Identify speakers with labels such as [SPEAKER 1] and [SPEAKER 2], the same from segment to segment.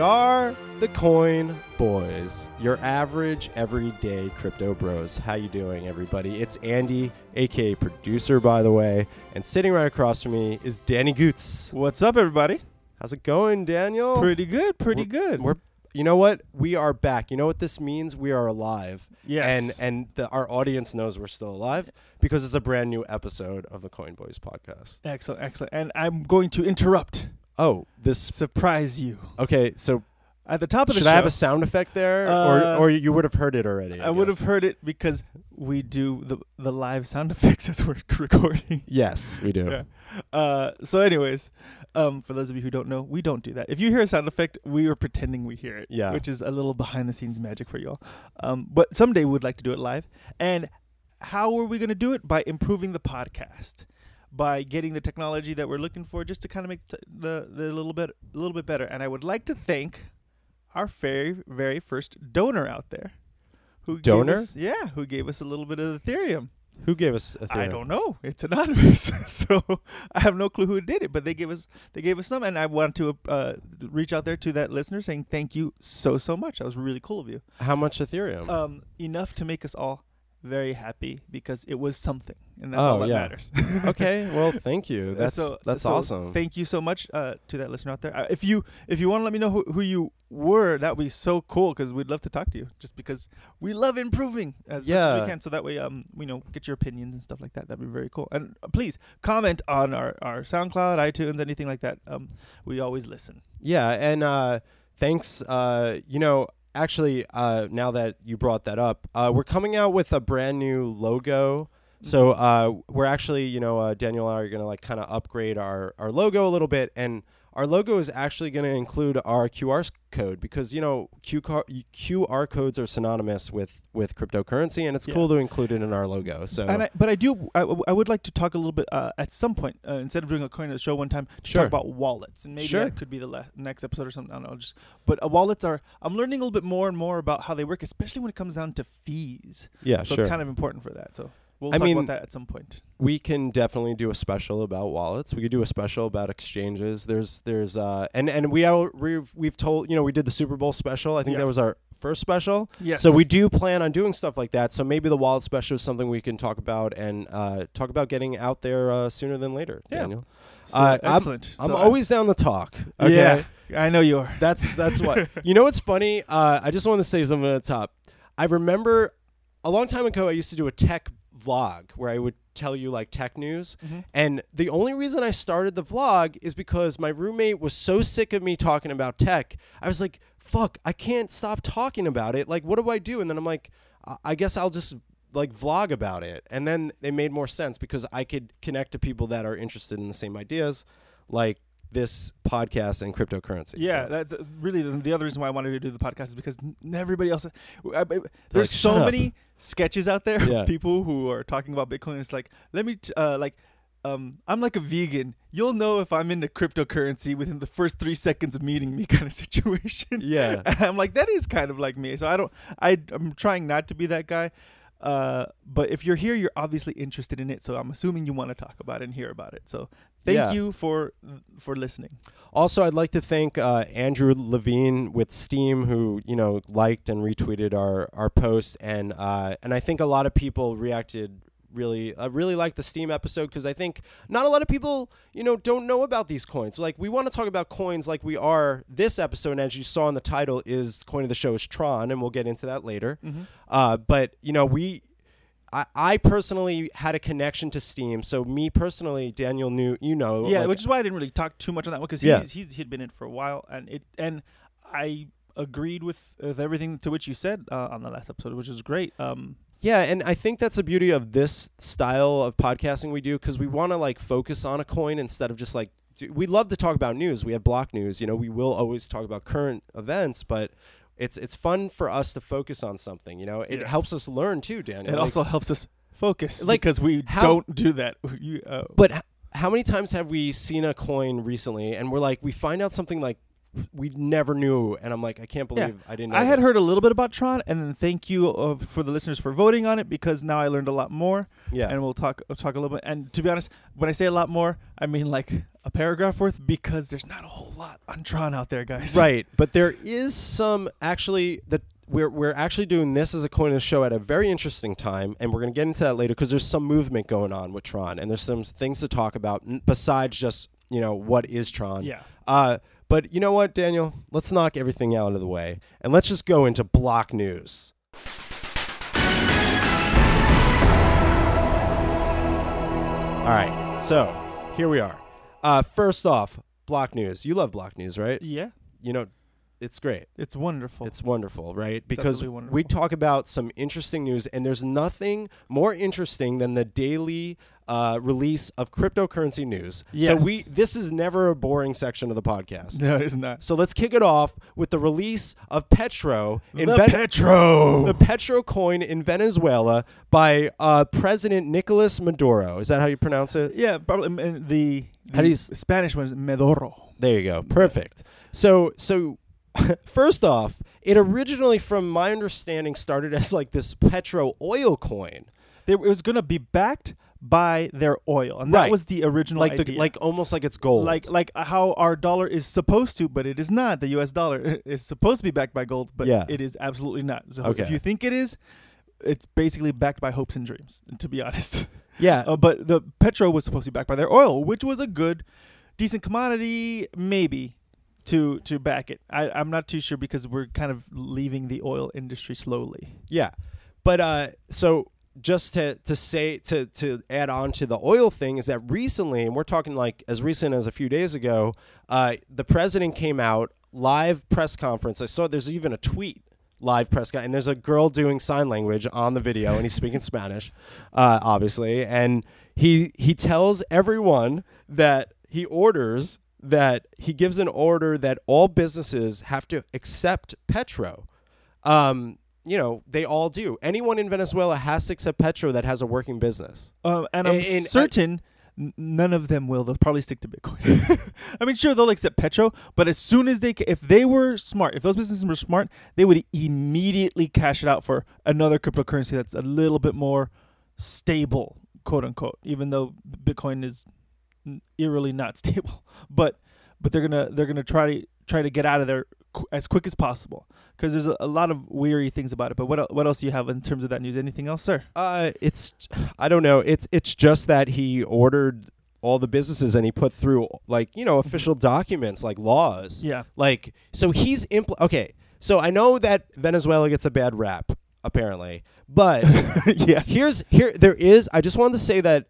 [SPEAKER 1] We are the Coin Boys, your average everyday crypto bros. How you doing, everybody? It's Andy, aka producer, by the way, and sitting right across from me is Danny Goots.
[SPEAKER 2] What's up, everybody?
[SPEAKER 1] How's it going, Daniel?
[SPEAKER 2] Pretty good, pretty good.
[SPEAKER 1] We're, you know what? We are back. You know what this means? We are alive.
[SPEAKER 2] yes,
[SPEAKER 1] And and the, our audience knows we're still alive because it's a brand new episode of the Coin Boys podcast.
[SPEAKER 2] excellent, excellent. And I'm going to interrupt,
[SPEAKER 1] Oh, this.
[SPEAKER 2] surprise you
[SPEAKER 1] Okay, so
[SPEAKER 2] at the top of the
[SPEAKER 1] should
[SPEAKER 2] show.
[SPEAKER 1] I have a sound effect there,
[SPEAKER 2] Uh,
[SPEAKER 1] or or you would have heard it already?
[SPEAKER 2] I would have heard it because we do the the live sound effects as we're recording.
[SPEAKER 1] Yes, we do.
[SPEAKER 2] Yeah. Uh, so, anyways, um, for those of you who don't know, we don't do that. If you hear a sound effect, we are pretending we hear it.
[SPEAKER 1] Yeah.
[SPEAKER 2] Which is a little behind the scenes magic for y'all. Um, but someday we'd like to do it live. And how are we going to do it? By improving the podcast, by getting the technology that we're looking for, just to kind of make t- the the little bit a little bit better. And I would like to thank our very very first donor out there. Who gave
[SPEAKER 1] Donor?
[SPEAKER 2] us- yeah, who gave us a little bit of Ethereum.
[SPEAKER 1] Who gave us? Ethereum?
[SPEAKER 2] I don't know. It's anonymous, so I have no clue who did it. But they gave us they gave us some, and I want to uh, reach out there to that listener saying thank you so so much. That was really cool of you.
[SPEAKER 1] How much Ethereum?
[SPEAKER 2] Um, enough to make us all very happy because it was something, and that's
[SPEAKER 1] Oh,
[SPEAKER 2] all that
[SPEAKER 1] yeah.
[SPEAKER 2] matters.
[SPEAKER 1] okay, well, thank you. That's
[SPEAKER 2] So-
[SPEAKER 1] that's
[SPEAKER 2] so
[SPEAKER 1] awesome.
[SPEAKER 2] Thank you so much uh, to that listener out there. Uh, if you if you want to let me know who, who you were, that would be so cool because we'd love to talk to you. Just because we love improving as much as we can, so that way um you know get your opinions and stuff like that. That'd be very cool. And uh, please comment on our our SoundCloud, iTunes, anything like that. Um, we always listen.
[SPEAKER 1] yeah, and uh, thanks. Uh, you know, actually, uh, now that you brought that up, uh, we're coming out with a brand new logo. So uh, we're actually, you know, uh, Daniel and I are gonna like kind of upgrade our our logo a little bit, and our logo is actually gonna include our QR code because you know QR QR codes are synonymous with with cryptocurrency, and it's
[SPEAKER 2] Yeah.
[SPEAKER 1] cool to include it in our logo. So
[SPEAKER 2] And I, but I do. I, I would like to talk a little bit uh, at some point uh, instead of doing a coin of the show one time to
[SPEAKER 1] Sure.
[SPEAKER 2] talk about wallets and maybe
[SPEAKER 1] Sure.
[SPEAKER 2] that could be the le- next episode or something. I don't know. Just but uh, wallets are. I'm learning a little bit more and more about how they work, especially when it comes down to fees.
[SPEAKER 1] yeah,
[SPEAKER 2] so
[SPEAKER 1] sure.
[SPEAKER 2] it's kind of important for that. So we'll
[SPEAKER 1] I
[SPEAKER 2] talk
[SPEAKER 1] mean-
[SPEAKER 2] about that at some point.
[SPEAKER 1] we can definitely do a special about wallets. We could do a special about exchanges. There's there's uh and and we are we've, we've told you know we did the Super Bowl special. I think
[SPEAKER 2] Yeah.
[SPEAKER 1] that was our first special.
[SPEAKER 2] Yes.
[SPEAKER 1] So we do plan on doing stuff like that. So maybe the wallet special is something we can talk about and uh, talk about getting out there uh, sooner than later.
[SPEAKER 2] Yeah.
[SPEAKER 1] Daniel,
[SPEAKER 2] So,
[SPEAKER 1] uh, I'm-
[SPEAKER 2] excellent.
[SPEAKER 1] I'm
[SPEAKER 2] So I-
[SPEAKER 1] always down to talk. Okay?
[SPEAKER 2] Yeah, I know you are.
[SPEAKER 1] That's that's what you know. What's funny? Uh, I just want to say something at the top. I remember a long time ago. I used to do a tech vlog where I would tell you like tech news,
[SPEAKER 2] Mhm.
[SPEAKER 1] and the only reason I started the vlog is because my roommate was so sick of me talking about tech. I was like, "Fuck, I can't stop talking about it. Like, what do I do?" And then I'm like, "I- "I guess I'll just." like vlog about it and then it made more sense because i could connect to people that are interested in the same ideas like this podcast and cryptocurrency
[SPEAKER 2] Yeah,
[SPEAKER 1] So-
[SPEAKER 2] that's uh, really the, the other reason why I wanted to do the podcast is because n- everybody else. I, I, there's
[SPEAKER 1] like,
[SPEAKER 2] so many sketches out there
[SPEAKER 1] Yeah.
[SPEAKER 2] of people who are talking about Bitcoin. It's like, let me, t- uh, like, um, I'm like a vegan. You'll know if I'm into cryptocurrency within the first three seconds of meeting me, kind of situation.
[SPEAKER 1] Yeah.
[SPEAKER 2] And I'm like, that is kind of like me. So I don't, I, I'm trying not to be that guy. Uh, but if you're here, you're obviously interested in it. So I'm assuming you want to talk about it and hear about it. So thank
[SPEAKER 1] Yeah.
[SPEAKER 2] you for for listening.
[SPEAKER 1] Also, I'd like to thank uh, Andrew Levine with Steem, who you know liked and retweeted our our post, and uh, and I think a lot of people reacted really uh, really like the Steem episode because I think not a lot of people you know don't know about these coins. Like we want to talk about coins like we are this episode, and as you saw in the title, is coin of the show is Tron, and we'll get into that later. Uh, but you know we. I, I personally had a connection to Steem, so me personally, Daniel knew you know.
[SPEAKER 2] yeah,
[SPEAKER 1] like-
[SPEAKER 2] which is why I didn't really talk too much on that one because
[SPEAKER 1] Yeah.
[SPEAKER 2] he's, he's he'd been in for a while, and it and I agreed with, with everything to which you said uh, on the last episode, which is great. Um,
[SPEAKER 1] Yeah, and I think that's the beauty of this style of podcasting we do because we want to like focus on a coin instead of just like do- we love to talk about news. We have block news. You know, we will always talk about current events, but it's it's fun for us to focus on something. You know, it
[SPEAKER 2] Yeah.
[SPEAKER 1] helps us learn too, Daniel.
[SPEAKER 2] it
[SPEAKER 1] Like,
[SPEAKER 2] also helps us focus,
[SPEAKER 1] like,
[SPEAKER 2] because we
[SPEAKER 1] how-
[SPEAKER 2] don't do that. You, uh,
[SPEAKER 1] but how many times have we seen a coin recently and we're like we find out something like we never knew, and I'm like, I can't
[SPEAKER 2] Yeah.
[SPEAKER 1] believe I didn't. Know
[SPEAKER 2] I had
[SPEAKER 1] this.
[SPEAKER 2] heard a little bit about Tron, and then thank you uh, for the listeners for voting on it because now I learned a lot more.
[SPEAKER 1] Yeah,
[SPEAKER 2] and we'll talk we'll talk a little bit. And to be honest, when I say a lot more, I mean like a paragraph worth because there's not a whole lot on Tron out there, guys.
[SPEAKER 1] right. But there is some actually that we're we're actually doing this as a coin of the show at a very interesting time, and we're gonna get into that later because there's some movement going on with Tron, and there's some things to talk about besides just you know what is Tron.
[SPEAKER 2] Yeah.
[SPEAKER 1] Uh, but you know what, Daniel? Let's knock everything out of the way, and let's just go into block news. All right, so here we are. Uh, first off, block news. You love block news, right?
[SPEAKER 2] Yeah.
[SPEAKER 1] You know, it's great.
[SPEAKER 2] It's wonderful.
[SPEAKER 1] It's wonderful, right? Because
[SPEAKER 2] wonderful.
[SPEAKER 1] we talk about some interesting news, and there's nothing more interesting than the daily uh, release of cryptocurrency news. So we this is never a boring section of the podcast.
[SPEAKER 2] no, it's not.
[SPEAKER 1] So let's kick it off with the release of Petro in
[SPEAKER 2] the Petro.
[SPEAKER 1] the Petro coin in Venezuela by uh, President Nicolas Maduro. Is that how you pronounce it?
[SPEAKER 2] yeah, probably the, the
[SPEAKER 1] How do you
[SPEAKER 2] Spanish one is Medoro.
[SPEAKER 1] There you go. Perfect. So so first off, it originally from my understanding started as like this petro oil coin.
[SPEAKER 2] It was gonna be backed by their oil, and
[SPEAKER 1] Right.
[SPEAKER 2] that was the original
[SPEAKER 1] Like
[SPEAKER 2] idea.
[SPEAKER 1] the like almost like it's gold.
[SPEAKER 2] like like how our dollar is supposed to, but it is not. The U.S. dollar is supposed to be backed by gold, but
[SPEAKER 1] Yeah.
[SPEAKER 2] it is absolutely not. So
[SPEAKER 1] Okay.
[SPEAKER 2] if you think it is, it's basically backed by hopes and dreams. To be honest,
[SPEAKER 1] yeah.
[SPEAKER 2] uh, but the petro was supposed to be backed by their oil, which was a good, decent commodity, maybe. To, to back it, I, I'm not too sure because we're kind of leaving the oil industry slowly.
[SPEAKER 1] Yeah. But uh so just to to say to to add on to the oil thing is that recently and we're talking like as recent as a few days ago, uh the president came out live press conference. I saw there's even a tweet live press guy and there's a girl doing sign language on the video and he's speaking Spanish uh obviously and he he tells everyone that he orders that he gives an order that all businesses have to accept petro um, you know, they all do. Anyone in Venezuela has to accept Petro that has a working business.
[SPEAKER 2] Um, and I'm
[SPEAKER 1] And- and
[SPEAKER 2] certain none of them will. They'll probably stick to Bitcoin. I mean, sure, they'll accept Petro, but as soon as they, if they were smart, if those businesses were smart, they would immediately cash it out for another cryptocurrency that's a little bit more stable, quote unquote. Even though Bitcoin is eerily not stable, but but they're gonna they're gonna try to try to get out of there qu- as quick as possible because there's a, a lot of weary things about it. But what what else do you have in terms of that news? Anything else, sir?
[SPEAKER 1] Uh, it's I don't know. It's it's just that he ordered all the businesses and he put through like you know official documents like laws.
[SPEAKER 2] Yeah.
[SPEAKER 1] Like so he's impl- okay. So I know that Venezuela gets a bad rap apparently, but
[SPEAKER 2] yes.
[SPEAKER 1] here's here there is i just wanted to say that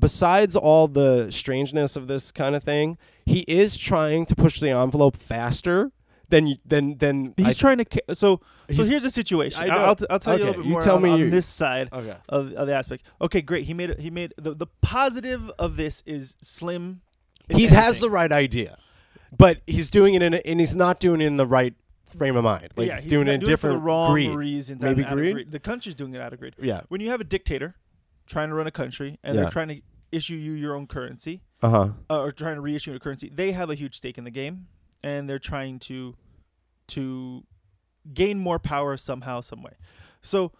[SPEAKER 1] besides all the strangeness of this kind of thing he is trying to push the envelope faster than than than
[SPEAKER 2] He's
[SPEAKER 1] I-
[SPEAKER 2] trying to. Ca- so so here's the situation.
[SPEAKER 1] I
[SPEAKER 2] I'll,
[SPEAKER 1] know.
[SPEAKER 2] I'll, t- I'll tell you a little bit
[SPEAKER 1] you
[SPEAKER 2] more
[SPEAKER 1] tell
[SPEAKER 2] on,
[SPEAKER 1] me
[SPEAKER 2] on
[SPEAKER 1] you-
[SPEAKER 2] this side
[SPEAKER 1] okay
[SPEAKER 2] of, of the aspect. Okay, great. He made. He made the the positive of this is slim.
[SPEAKER 1] he has the right idea but he's doing it in a, and he's not doing it in the right frame of mind like
[SPEAKER 2] yeah,
[SPEAKER 1] he's, doing it in
[SPEAKER 2] for
[SPEAKER 1] different
[SPEAKER 2] the wrong
[SPEAKER 1] greed
[SPEAKER 2] reasons.
[SPEAKER 1] Maybe
[SPEAKER 2] out of
[SPEAKER 1] greed?
[SPEAKER 2] The country's doing it out of greed.
[SPEAKER 1] yeah
[SPEAKER 2] When you have a dictator trying to run a country and
[SPEAKER 1] Yeah.
[SPEAKER 2] they're trying to issue you your own currency
[SPEAKER 1] uh-huh
[SPEAKER 2] uh, or trying to reissue a currency, they have a huge stake in the game, and they're trying to to gain more power somehow, some way. So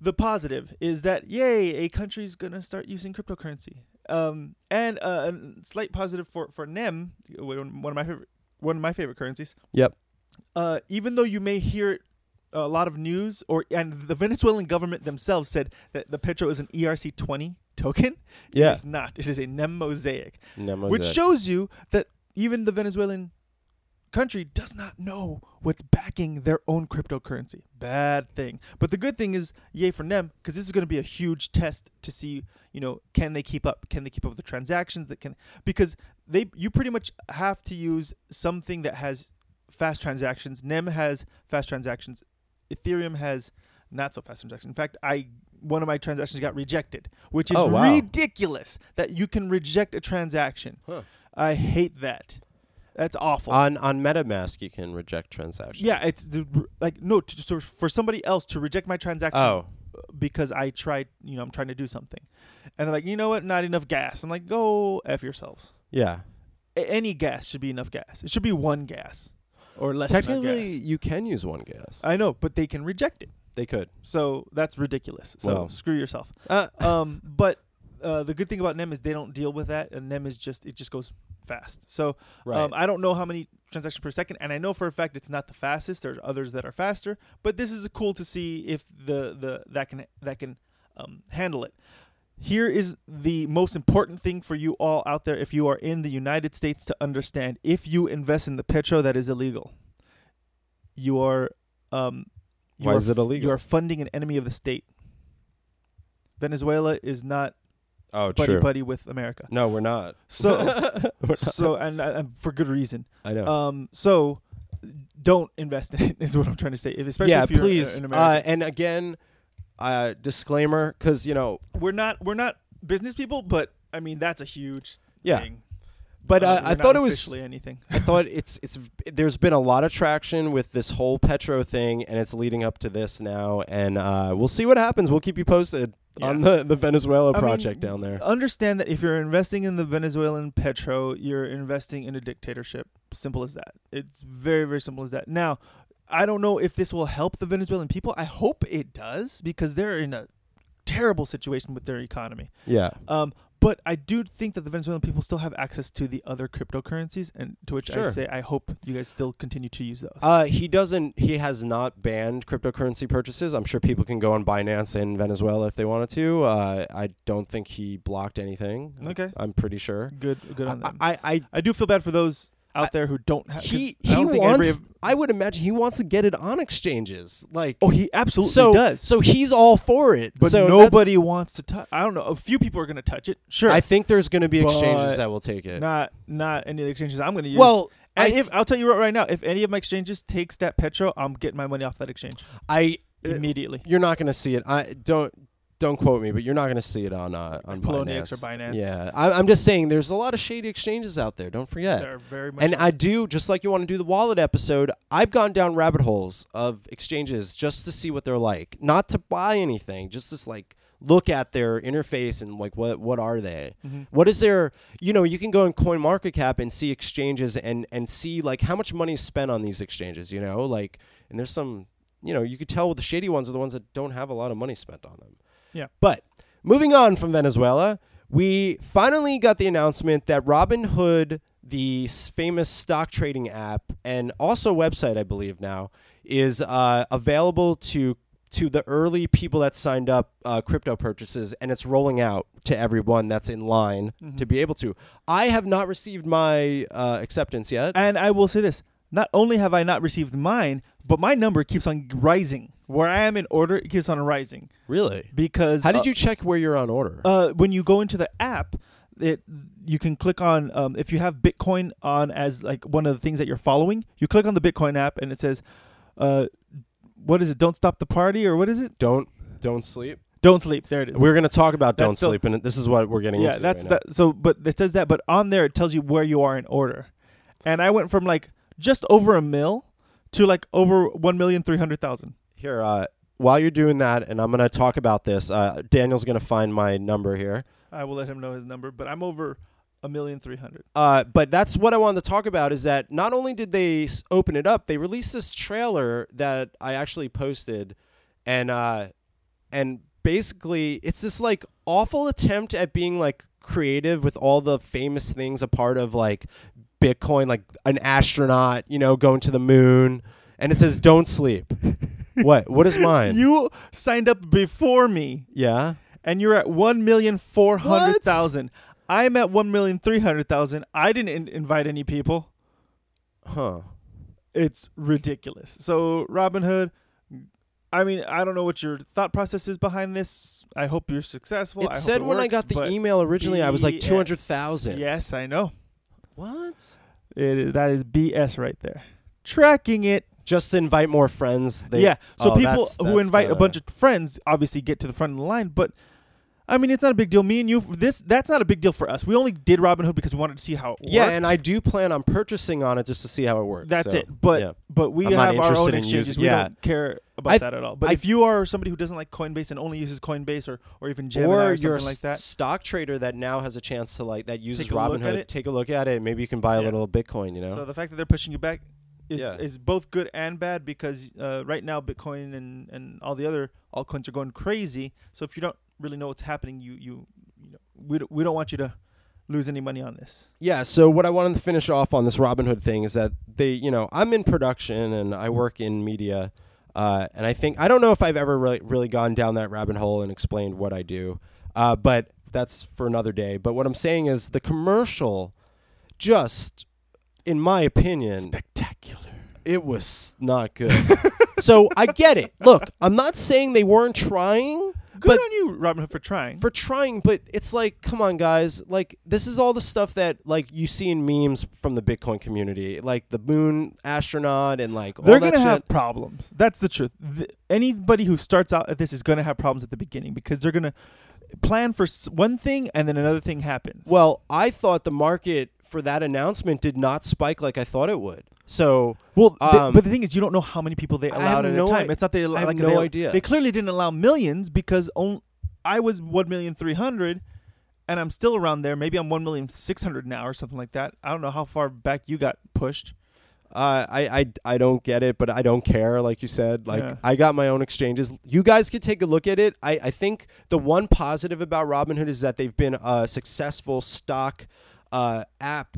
[SPEAKER 2] the positive is that yay, a country's gonna start using cryptocurrency. Um, and uh, a slight positive for for NEM, one of my favorite one of my favorite currencies.
[SPEAKER 1] yep
[SPEAKER 2] Uh, even though you may hear a lot of news, or and the Venezuelan government themselves said that the petro is an ERC twenty token.
[SPEAKER 1] yeah
[SPEAKER 2] It's not. It is a NEM mosaic which shows you that even the Venezuelan country does not know what's backing their own cryptocurrency. Bad thing. But the good thing is, yay for NEM, because this is going to be a huge test to see, you know, can they keep up? Can they keep up with the transactions that can? Because they, you pretty much have to use something that has fast transactions. Nem has fast transactions. Ethereum has not so fast transactions. In fact, I one of my transactions got rejected, which is
[SPEAKER 1] Oh, wow.
[SPEAKER 2] ridiculous that you can reject a transaction.
[SPEAKER 1] Huh.
[SPEAKER 2] I hate that. That's awful.
[SPEAKER 1] on on metamask you can reject transactions
[SPEAKER 2] yeah, it's the, like no to, so for somebody else to reject my transaction
[SPEAKER 1] oh
[SPEAKER 2] because I tried, you know, I'm trying to do something, and they're like, you know what, not enough gas. I'm like, go f yourselves.
[SPEAKER 1] yeah
[SPEAKER 2] A- any gas should be enough gas. It should be one gas. Or less. than our
[SPEAKER 1] Technically,
[SPEAKER 2] gas.
[SPEAKER 1] you can use one gas.
[SPEAKER 2] I know, but they can reject it.
[SPEAKER 1] they could.
[SPEAKER 2] So that's ridiculous. So
[SPEAKER 1] Well.
[SPEAKER 2] screw yourself.
[SPEAKER 1] Uh,
[SPEAKER 2] um, but uh, the good thing about NEM is they don't deal with that, and NEM is just it just goes fast. So
[SPEAKER 1] right.
[SPEAKER 2] um, I don't know how many transactions per second, and I know for a fact it's not the fastest. There's others that are faster, but this is cool to see if the the that can that can um, handle it. Here is the most important thing for you all out there if you are in the United States to understand. If you invest in the petro that is illegal, you are um, you
[SPEAKER 1] Why
[SPEAKER 2] are
[SPEAKER 1] is it illegal?
[SPEAKER 2] You are funding an enemy of the state. Venezuela is not
[SPEAKER 1] oh,
[SPEAKER 2] buddy
[SPEAKER 1] true.
[SPEAKER 2] buddy with America.
[SPEAKER 1] No, we're not.
[SPEAKER 2] So
[SPEAKER 1] We're not.
[SPEAKER 2] so and, and for good reason.
[SPEAKER 1] I know.
[SPEAKER 2] Um, so don't invest in it. Is what I'm trying to say. If, especially
[SPEAKER 1] yeah,
[SPEAKER 2] if you're
[SPEAKER 1] please.
[SPEAKER 2] in
[SPEAKER 1] Uh,
[SPEAKER 2] America.
[SPEAKER 1] and again, uh, disclaimer, because you know,
[SPEAKER 2] we're not we're not business people, but I mean that's a huge
[SPEAKER 1] Yeah.
[SPEAKER 2] thing.
[SPEAKER 1] but
[SPEAKER 2] Uh,
[SPEAKER 1] uh, I thought it was.
[SPEAKER 2] anything.
[SPEAKER 1] I thought it's it's. There's been a lot of traction with this whole Petro thing, and it's leading up to this now, and uh, we'll see what happens. We'll keep you posted on the the Venezuela
[SPEAKER 2] I mean,
[SPEAKER 1] project down there.
[SPEAKER 2] Understand that if you're investing in the Venezuelan petro, you're investing in a dictatorship. Simple as that. It's very very simple as that. Now, I don't know if this will help the Venezuelan people. I hope it does because they're in a terrible situation with their economy.
[SPEAKER 1] Yeah.
[SPEAKER 2] Um, but I do think that the Venezuelan people still have access to the other cryptocurrencies, and to which I say I hope you guys still continue to use those.
[SPEAKER 1] Uh, he doesn't. He has not banned cryptocurrency purchases. I'm sure people can go on Binance in Venezuela if they wanted to. Uh, I don't think he blocked anything.
[SPEAKER 2] okay,
[SPEAKER 1] I'm pretty sure.
[SPEAKER 2] good, good on them.
[SPEAKER 1] I, I,
[SPEAKER 2] I do feel bad for those out there who don't have.
[SPEAKER 1] he
[SPEAKER 2] I
[SPEAKER 1] he
[SPEAKER 2] don't think every-
[SPEAKER 1] wants. I would imagine he wants to get it on exchanges. Like
[SPEAKER 2] oh, he absolutely
[SPEAKER 1] so
[SPEAKER 2] does.
[SPEAKER 1] So he's all for it.
[SPEAKER 2] but
[SPEAKER 1] so
[SPEAKER 2] nobody wants to touch. I don't know. A few people are going to touch it. Sure.
[SPEAKER 1] I think there's going to be exchanges that will take it.
[SPEAKER 2] not not any of the exchanges I'm going to use.
[SPEAKER 1] well, I,
[SPEAKER 2] if, I'll tell you right, right now, if any of my exchanges takes that petro, I'm getting my money off that exchange
[SPEAKER 1] I uh,
[SPEAKER 2] immediately.
[SPEAKER 1] you're not going to see it. I don't don't quote me, but you're not going to see it on uh, on
[SPEAKER 2] Poloniex or
[SPEAKER 1] Binance.
[SPEAKER 2] Binance.
[SPEAKER 1] Yeah, I, I'm just saying there's a lot of shady exchanges out there. Don't forget.
[SPEAKER 2] They're very much.
[SPEAKER 1] And I do, just like you want to do the wallet episode, I've gone down rabbit holes of exchanges just to see what they're like. Not to buy anything, just to like look at their interface and like what what are they?
[SPEAKER 2] Mhm.
[SPEAKER 1] What is their you know, you can go in CoinMarketCap and see exchanges and and see like how much money is spent on these exchanges, you know? Like and there's some you know, you could tell with the shady ones are the ones that don't have a lot of money spent on them.
[SPEAKER 2] Yeah.
[SPEAKER 1] But moving on from Venezuela, we finally got the announcement that Robinhood, the famous stock trading app and also website, I believe now, is uh, available to to the early people that signed up uh, crypto purchases, and it's rolling out to everyone that's in line
[SPEAKER 2] Mhm.
[SPEAKER 1] to be able to. I have not received my uh, acceptance yet.
[SPEAKER 2] And I will say this: not only have I not received mine, but my number keeps on rising. Where I am in order, it keeps on rising
[SPEAKER 1] Really?
[SPEAKER 2] because
[SPEAKER 1] How
[SPEAKER 2] uh,
[SPEAKER 1] did you check where you're on order?
[SPEAKER 2] uh, when you go into the app, it you can click on um, if you have Bitcoin on as like one of the things that you're following. You click on the Bitcoin app and it says, uh, "What is it? Don't stop the party or what is it?
[SPEAKER 1] don't don't sleep.
[SPEAKER 2] Don't sleep." There it is.
[SPEAKER 1] We're going to talk about
[SPEAKER 2] That's
[SPEAKER 1] don't
[SPEAKER 2] still-
[SPEAKER 1] sleep, and this is what we're getting into.
[SPEAKER 2] yeah,
[SPEAKER 1] into.
[SPEAKER 2] that's
[SPEAKER 1] right now.
[SPEAKER 2] that. So, but it says that, but on there it tells you where you are in order. And I went from like just over a mil to like over one million three hundred thousand.
[SPEAKER 1] Here, uh, while you're doing that, and I'm going to talk about this, uh, Daniel's going to find my number here.
[SPEAKER 2] I will let him know his number, but I'm over a million three hundred.
[SPEAKER 1] Uh, but that's what I wanted to talk about is that not only did they s- open it up, they released this trailer that I actually posted, and uh, and basically it's this like awful attempt at being like creative with all the famous things a part of like Bitcoin, like an astronaut, you know, going to the moon, and it says "Don't sleep." what? What is mine?
[SPEAKER 2] You signed up before me,
[SPEAKER 1] yeah.
[SPEAKER 2] and you're at one million four hundred thousand. I'm at one million three hundred thousand. I didn't in- invite any people.
[SPEAKER 1] Huh.
[SPEAKER 2] It's ridiculous. So Robinhood. I mean, I don't know what your thought process is behind this. I hope you're successful. I
[SPEAKER 1] It
[SPEAKER 2] hope
[SPEAKER 1] said
[SPEAKER 2] it
[SPEAKER 1] when I got the email originally, I was like two hundred thousand.
[SPEAKER 2] Yes, I know.
[SPEAKER 1] What?
[SPEAKER 2] It is, that is BS right there. Tracking it.
[SPEAKER 1] Just to invite more friends. They,
[SPEAKER 2] yeah. So
[SPEAKER 1] oh,
[SPEAKER 2] people
[SPEAKER 1] that's-
[SPEAKER 2] who
[SPEAKER 1] that's
[SPEAKER 2] invite a
[SPEAKER 1] kinda-
[SPEAKER 2] bunch of friends obviously get to the front of the line, but I mean it's not a big deal. Me and you this that's not a big deal for us. We only did Robinhood because we wanted to see how it works.
[SPEAKER 1] Yeah,
[SPEAKER 2] worked.
[SPEAKER 1] and I do plan on purchasing on it just to see how it works.
[SPEAKER 2] that's
[SPEAKER 1] so,
[SPEAKER 2] it. But
[SPEAKER 1] yeah.
[SPEAKER 2] but we
[SPEAKER 1] I'm not
[SPEAKER 2] have our own
[SPEAKER 1] in
[SPEAKER 2] exchanges.
[SPEAKER 1] using-
[SPEAKER 2] we don't care about
[SPEAKER 1] I-
[SPEAKER 2] that at all. But
[SPEAKER 1] I-
[SPEAKER 2] if you are somebody who doesn't like Coinbase and only uses Coinbase or or even Gemini
[SPEAKER 1] or
[SPEAKER 2] or,
[SPEAKER 1] you're a
[SPEAKER 2] like that,
[SPEAKER 1] stock trader that now has a chance to like that uses
[SPEAKER 2] Take a look at
[SPEAKER 1] Robinhood. Take a look at it. Maybe you can buy a
[SPEAKER 2] Yeah.
[SPEAKER 1] little Bitcoin. You know.
[SPEAKER 2] so the fact that they're pushing you back, is
[SPEAKER 1] Yeah.
[SPEAKER 2] is both good and bad because uh, right now Bitcoin and and all the other altcoins are going crazy. So if you don't really know what's happening, you you you know we don't, we don't want you to lose any money on this.
[SPEAKER 1] Yeah, so what I wanted to finish off on this Robinhood thing is that they, you know, I'm in production and I work in media, uh, and I think I don't know if I've ever really, really gone down that rabbit hole and explained what I do, uh, but that's for another day. But what I'm saying is the commercial, just in my opinion,
[SPEAKER 2] Spectacular.
[SPEAKER 1] it was not good. so I get it. Look, I'm not saying they weren't trying.
[SPEAKER 2] Good
[SPEAKER 1] But-
[SPEAKER 2] on you, Robin Hood, for trying.
[SPEAKER 1] for trying, but it's like, come on, guys. Like, this is all the stuff that like you see in memes from the Bitcoin community, like the moon astronaut and like all
[SPEAKER 2] They're
[SPEAKER 1] that
[SPEAKER 2] gonna
[SPEAKER 1] shit.
[SPEAKER 2] have problems. That's the truth. Th- anybody who starts out at this is gonna have problems at the beginning because they're gonna plan for one thing and then another thing happens.
[SPEAKER 1] well, I thought the market for that announcement did not spike like I thought it would. So
[SPEAKER 2] Well,
[SPEAKER 1] Um,
[SPEAKER 2] but the thing is, you don't know how many people they allowed at
[SPEAKER 1] no
[SPEAKER 2] a time.
[SPEAKER 1] i-
[SPEAKER 2] it's not they.
[SPEAKER 1] I have
[SPEAKER 2] like
[SPEAKER 1] no
[SPEAKER 2] they,
[SPEAKER 1] idea.
[SPEAKER 2] They clearly didn't allow millions because on, I was one million three hundred, and I'm still around there. Maybe I'm one million six hundred now or something like that. I don't know how far back you got pushed.
[SPEAKER 1] uh, I, I I don't get it, but I don't care. Like you said, like
[SPEAKER 2] Yeah.
[SPEAKER 1] I got my own exchanges. You guys could take a look at it. I, I think the one positive about Robinhood is that they've been a successful stock uh, app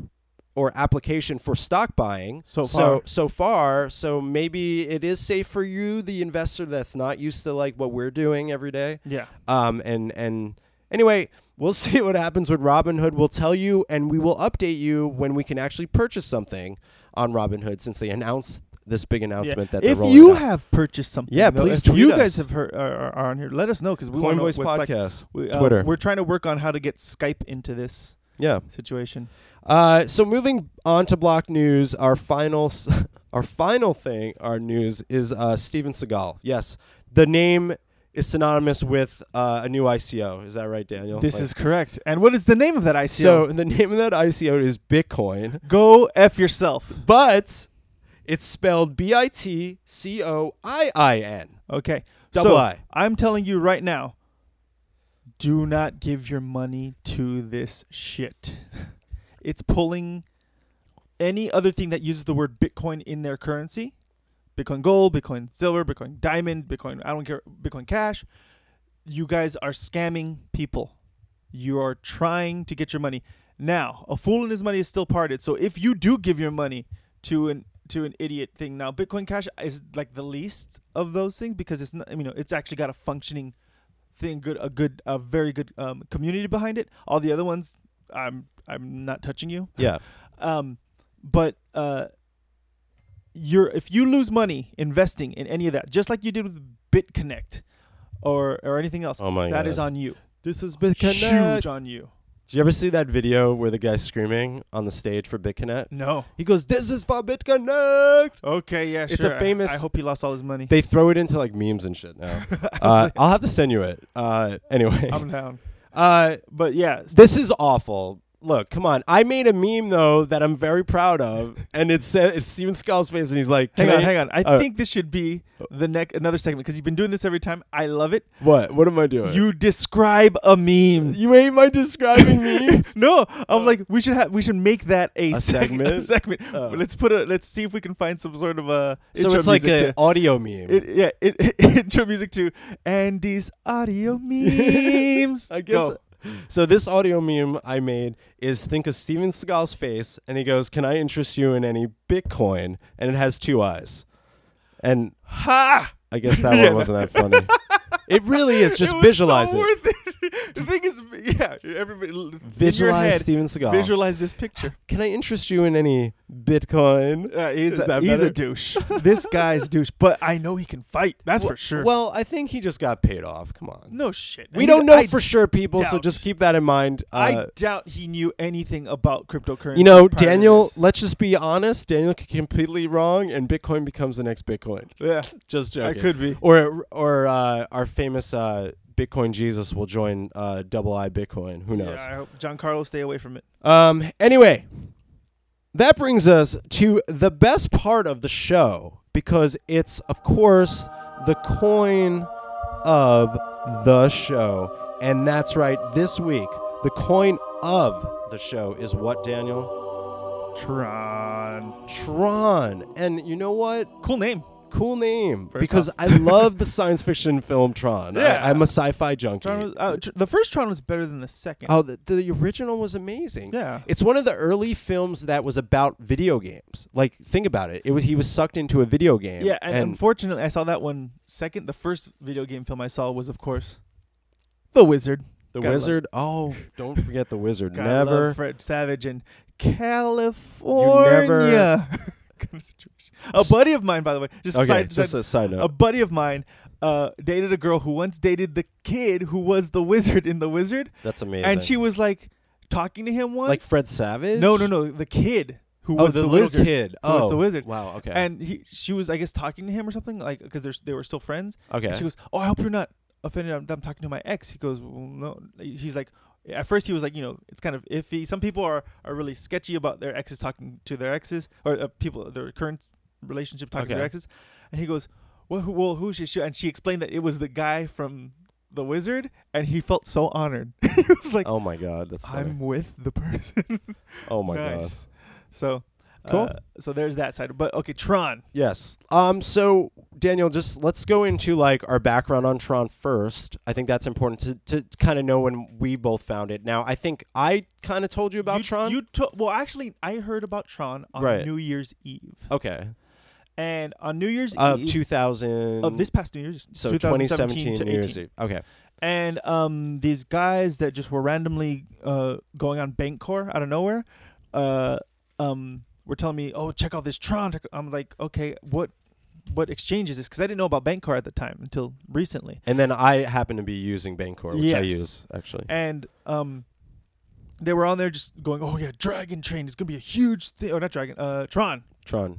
[SPEAKER 1] or application for stock buying
[SPEAKER 2] So
[SPEAKER 1] so
[SPEAKER 2] far.
[SPEAKER 1] so far so maybe it is safe for you the investor that's not used to like what we're doing every day
[SPEAKER 2] Yeah.
[SPEAKER 1] um and and anyway we'll see what happens with robinhood we'll tell you and we will update you when we can actually purchase something on robinhood since they announced this big announcement that they're
[SPEAKER 2] if you
[SPEAKER 1] out.
[SPEAKER 2] have purchased something,
[SPEAKER 1] Yeah,
[SPEAKER 2] though,
[SPEAKER 1] please
[SPEAKER 2] if you
[SPEAKER 1] us.
[SPEAKER 2] guys have heard are, are- are on here. Let us know because we want to know what's like. We, uh,
[SPEAKER 1] Twitter.
[SPEAKER 2] We're trying to work on how to get Skype into this
[SPEAKER 1] yeah
[SPEAKER 2] situation.
[SPEAKER 1] Uh, so moving on to block news, our final, s- our final thing, our news is uh, Steven Seagal. Yes, the name is synonymous with uh, a new ICO. Is that right, Daniel?
[SPEAKER 2] This
[SPEAKER 1] Like-
[SPEAKER 2] is correct. And what is the name of that ICO?
[SPEAKER 1] so. The name of that ICO is Bitcoin,
[SPEAKER 2] go f yourself.
[SPEAKER 1] but it's spelled B I T C O I I N.
[SPEAKER 2] Okay.
[SPEAKER 1] Double
[SPEAKER 2] so,
[SPEAKER 1] I.
[SPEAKER 2] I'm telling you right now, do not give your money to this shit. it's pulling any other thing that uses the word Bitcoin in their currency. Bitcoin gold, Bitcoin silver, Bitcoin diamond, Bitcoin I don't care, Bitcoin cash. You guys are scamming people. You are trying to get your money. Now, a fool and his money is still parted. So if you do give your money to an to an idiot thing, now Bitcoin Cash is like the least of those things because it's not. You know, it's actually got a functioning thing, good, a good, a very good um, community behind it. All the other ones, I'm I'm not touching you.
[SPEAKER 1] Yeah.
[SPEAKER 2] Um, but uh, you're if you lose money investing in any of that, just like you did with BitConnect or or anything else,
[SPEAKER 1] Oh my
[SPEAKER 2] that
[SPEAKER 1] god.
[SPEAKER 2] is on you.
[SPEAKER 1] this is
[SPEAKER 2] Huge on you.
[SPEAKER 1] Did you ever see that video where the guy's screaming on the stage for BitConnect?
[SPEAKER 2] No.
[SPEAKER 1] He goes, "This is for BitConnect."
[SPEAKER 2] Okay, yeah,
[SPEAKER 1] It's a
[SPEAKER 2] sure. I-
[SPEAKER 1] famous-
[SPEAKER 2] I, hope he lost all his money.
[SPEAKER 1] They throw it into like memes and shit now. uh, I'll have to send you it. Uh, anyway,
[SPEAKER 2] I'm down.
[SPEAKER 1] uh,
[SPEAKER 2] But yeah,
[SPEAKER 1] this is awful. Look, come on. I made a meme though that I'm very proud of, and it said it's Steven Skull's face, and he's like,
[SPEAKER 2] hang
[SPEAKER 1] "Can
[SPEAKER 2] on,
[SPEAKER 1] I-
[SPEAKER 2] hang on. I
[SPEAKER 1] uh,
[SPEAKER 2] think this should be the next another segment because you've been doing this every time. I love it.
[SPEAKER 1] What? What am I doing?
[SPEAKER 2] You describe a meme.
[SPEAKER 1] you hate my describing memes.
[SPEAKER 2] no, I'm like we should have we should make that a,
[SPEAKER 1] A
[SPEAKER 2] seg-
[SPEAKER 1] segment?
[SPEAKER 2] A segment.
[SPEAKER 1] Oh.
[SPEAKER 2] Let's put a let's see if we can find some sort of a
[SPEAKER 1] so
[SPEAKER 2] intro
[SPEAKER 1] it's like an audio meme.
[SPEAKER 2] it, yeah, it, intro music to Andy's audio memes.
[SPEAKER 1] I guess.
[SPEAKER 2] Go.
[SPEAKER 1] So this audio meme I made is think of Steven Seagal's face, and he goes, "Can I interest you in any Bitcoin?" And it has two eyes, and
[SPEAKER 2] Ha!
[SPEAKER 1] I guess that one wasn't that funny. it really is. Just
[SPEAKER 2] It was
[SPEAKER 1] visualize
[SPEAKER 2] so. the thing is, yeah, everybody in your
[SPEAKER 1] Visualize
[SPEAKER 2] head,
[SPEAKER 1] Steven Seagal.
[SPEAKER 2] Visualize this picture.
[SPEAKER 1] Can I interest you in any Bitcoin?
[SPEAKER 2] Uh, he's
[SPEAKER 1] Is
[SPEAKER 2] a,
[SPEAKER 1] that
[SPEAKER 2] he's a douche. this guy's douche, but I know he can fight. That's for sure.
[SPEAKER 1] Well, I think he just got paid off. Come on.
[SPEAKER 2] no shit.
[SPEAKER 1] We
[SPEAKER 2] He's-
[SPEAKER 1] don't know
[SPEAKER 2] I,
[SPEAKER 1] for sure, people. So just keep that in mind. Uh,
[SPEAKER 2] I doubt he knew anything about cryptocurrency.
[SPEAKER 1] you know, Daniel. Let's just be honest. Daniel could be completely wrong, and Bitcoin becomes the next Bitcoin.
[SPEAKER 2] yeah,
[SPEAKER 1] Just joking.
[SPEAKER 2] I could be.
[SPEAKER 1] Or or uh, our famous uh, Bitcoin Jesus will join uh, Double I Bitcoin. Who knows?
[SPEAKER 2] Yeah, I hope John Carlos stay away from it.
[SPEAKER 1] Um. Anyway, that brings us to the best part of the show because it's, of course, the coin of the show, and that's right. This week, the coin of the show is what, Daniel?
[SPEAKER 2] Tron.
[SPEAKER 1] Tron. And you know what?
[SPEAKER 2] Cool name.
[SPEAKER 1] Cool name
[SPEAKER 2] First
[SPEAKER 1] because
[SPEAKER 2] off.
[SPEAKER 1] I love the science fiction film Tron.
[SPEAKER 2] Yeah.
[SPEAKER 1] I, am a sci-fi junkie.
[SPEAKER 2] Was, uh, tr- the first Tron was better than the second.
[SPEAKER 1] oh, the, the original was amazing.
[SPEAKER 2] yeah.
[SPEAKER 1] It's one of the early films that was about video games. Like, think about it. It was he was sucked into a video game.
[SPEAKER 2] Yeah, and, unfortunately, I saw that one second. The first video game film I saw was, of course, The Wizard.
[SPEAKER 1] the
[SPEAKER 2] gotta love-
[SPEAKER 1] wizard. Oh, don't forget the wizard.
[SPEAKER 2] Gotta
[SPEAKER 1] Never.
[SPEAKER 2] love Fred Savage in California. kind of situation. A buddy of mine, by the way, just
[SPEAKER 1] okay,
[SPEAKER 2] side,
[SPEAKER 1] just
[SPEAKER 2] side-
[SPEAKER 1] a side note.
[SPEAKER 2] a buddy of mine uh, dated a girl who once dated the kid who was the wizard in The Wizard,
[SPEAKER 1] That's amazing.
[SPEAKER 2] and she was like talking to him once.
[SPEAKER 1] like Fred Savage.
[SPEAKER 2] No, no, no. The kid who
[SPEAKER 1] Oh,
[SPEAKER 2] was
[SPEAKER 1] the,
[SPEAKER 2] the,
[SPEAKER 1] little
[SPEAKER 2] wizard.
[SPEAKER 1] kid.
[SPEAKER 2] who was
[SPEAKER 1] oh,
[SPEAKER 2] the wizard.
[SPEAKER 1] Wow. Okay.
[SPEAKER 2] And he, she was, I guess, talking to him or something, like because they were still friends.
[SPEAKER 1] okay.
[SPEAKER 2] And she goes, "Oh, I hope you're not offended. I'm, I'm talking to my ex." He goes, well, "No." He's like, at first he was like, you know, it's kind of iffy. Some people are are really sketchy about their exes talking to their exes, or uh, people their current relationship talking to their exes. And he goes, "Well, who, well, who's she?" And she explained that it was the guy from the Wizard, and he felt so honored. he was like,
[SPEAKER 1] oh my god, that's funny.
[SPEAKER 2] "I'm with the person."
[SPEAKER 1] oh my god.
[SPEAKER 2] nice. So.
[SPEAKER 1] Cool.
[SPEAKER 2] Uh, so there's that side, but okay, Tron.
[SPEAKER 1] Yes. Um. So Daniel, just let's go into like our background on Tron first. I think that's important to to kind of know when we both found it. Now, I think I kind of told you about
[SPEAKER 2] you,
[SPEAKER 1] Tron.
[SPEAKER 2] You to- well, actually, I heard about Tron on
[SPEAKER 1] Right.
[SPEAKER 2] New Year's Eve,
[SPEAKER 1] okay.
[SPEAKER 2] and on New Year's
[SPEAKER 1] Of
[SPEAKER 2] Eve
[SPEAKER 1] 2000.
[SPEAKER 2] of this past New Year's,
[SPEAKER 1] So
[SPEAKER 2] 2017
[SPEAKER 1] 2017
[SPEAKER 2] to
[SPEAKER 1] New Year's Eve. Okay.
[SPEAKER 2] and um, these guys that just were randomly uh going on Bancor out of nowhere, uh, um, were telling me, "Oh, check out this Tron." I'm like, "Okay, what?" What exchange is this? Because I didn't know about Bancor at the time until recently.
[SPEAKER 1] And then I happen to be using Bancor, which I use actually.
[SPEAKER 2] and um, they were on there just going, "Oh yeah, Dragon Train is gonna be a huge thing." Oh, not Dragon, uh, Tron.
[SPEAKER 1] Tron.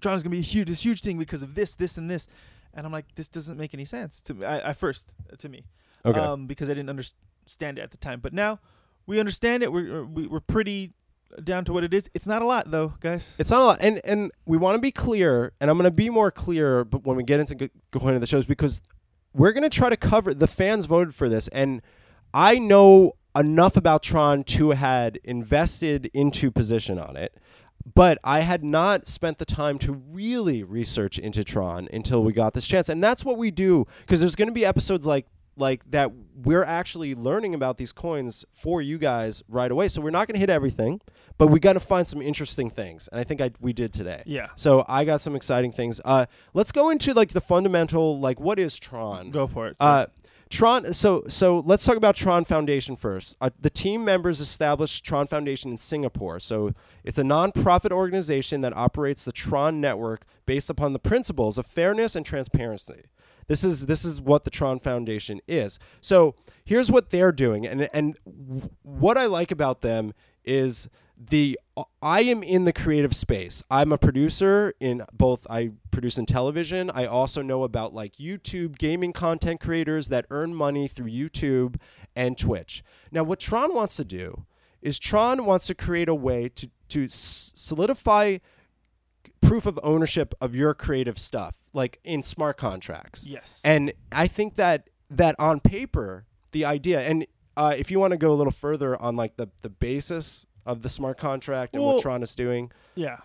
[SPEAKER 2] Tron is gonna be a huge, this huge thing because of this, this, and this. And I'm like, this doesn't make any sense to me. I, I first to me,
[SPEAKER 1] Okay.
[SPEAKER 2] um, because I didn't understand it at the time. But now we understand it. We're we're pretty down to what it is. It's not a lot though, guys.
[SPEAKER 1] It's not a lot, and and we want to be clear, and I'm going to be more clear, but when we get into go- going into the shows, because we're going to try to cover. The fans voted for this, and I know enough about Tron to had invested into position on it, but I had not spent the time to really research into Tron until we got this chance, and that's what we do. Because there's going to be episodes like like that we're actually learning about these coins for you guys right away. So we're not going to hit everything, but we got to find some interesting things, and I think I we did today.
[SPEAKER 2] Yeah.
[SPEAKER 1] So I got some exciting things. Uh, let's go into like the fundamental, like what is Tron?
[SPEAKER 2] Go for it.
[SPEAKER 1] Uh, Tron. So so let's talk about Tron Foundation first. Uh, the team members established Tron Foundation in Singapore. So it's a nonprofit organization that operates the Tron network based upon the principles of fairness and transparency. This is this is what the Tron Foundation is. So here's what they're doing, and and what I like about them is the I am in the creative space. I'm a producer in both I produce in television. I also know about like YouTube gaming content creators that earn money through YouTube and Twitch. Now what Tron wants to do is Tron wants to create a way to to solidify proof of ownership of your creative stuff like in smart contracts.
[SPEAKER 2] yes.
[SPEAKER 1] And I think that that on paper, the idea, and uh, if you want to go a little further on like the the basis of the smart contract and
[SPEAKER 2] Well-
[SPEAKER 1] what Tron is doing,
[SPEAKER 2] yeah.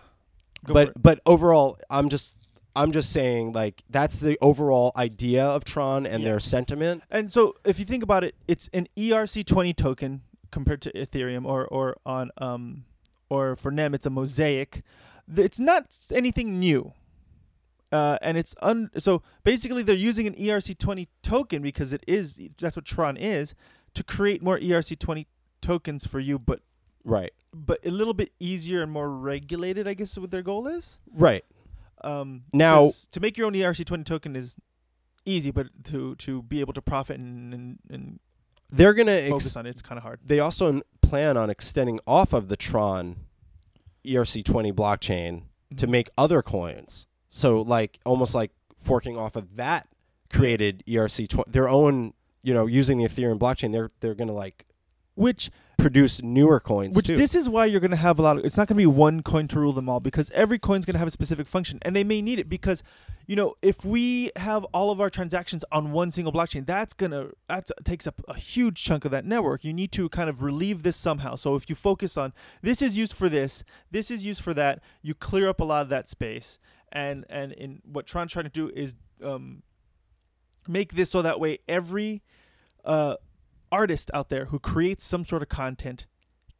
[SPEAKER 2] Go
[SPEAKER 1] but but overall, I'm just I'm just saying like that's the overall idea of Tron and
[SPEAKER 2] Yeah.
[SPEAKER 1] their sentiment.
[SPEAKER 2] And so if you think about it, it's an ERC20 token compared to Ethereum or or on um or for NEM it's a mosaic. It's not anything new. Uh, and it's un so basically they're using an ERC20 token because it is that's what Tron is to create more ERC20 tokens for you but
[SPEAKER 1] Right.
[SPEAKER 2] but a little bit easier and more regulated I guess is what their goal is.
[SPEAKER 1] Right.
[SPEAKER 2] Um,
[SPEAKER 1] Now-
[SPEAKER 2] to make your own ERC20 token is easy but to to be able to profit and and, and
[SPEAKER 1] They're gonna
[SPEAKER 2] focus
[SPEAKER 1] ex-
[SPEAKER 2] on it, it's kind of hard.
[SPEAKER 1] they also plan on extending off of the Tron ERC20 blockchain to
[SPEAKER 2] Mhm.
[SPEAKER 1] make other coins. So like almost like forking off of that created ERC20 their own, you know, using the Ethereum blockchain, they're they're going to like
[SPEAKER 2] which
[SPEAKER 1] produce newer coins
[SPEAKER 2] which
[SPEAKER 1] too.
[SPEAKER 2] this is why you're going to have a lot of it's not going to be one coin to rule them all because every coin's going to have a specific function and they may need it because you know if we have all of our transactions on one single blockchain that's going to that takes up a huge chunk of that network. You need to kind of relieve this somehow. So if you focus on this is used for this this is used for that you clear up a lot of that space. And and in what Tron's trying to do is um, make this so that way every uh, artist out there who creates some sort of content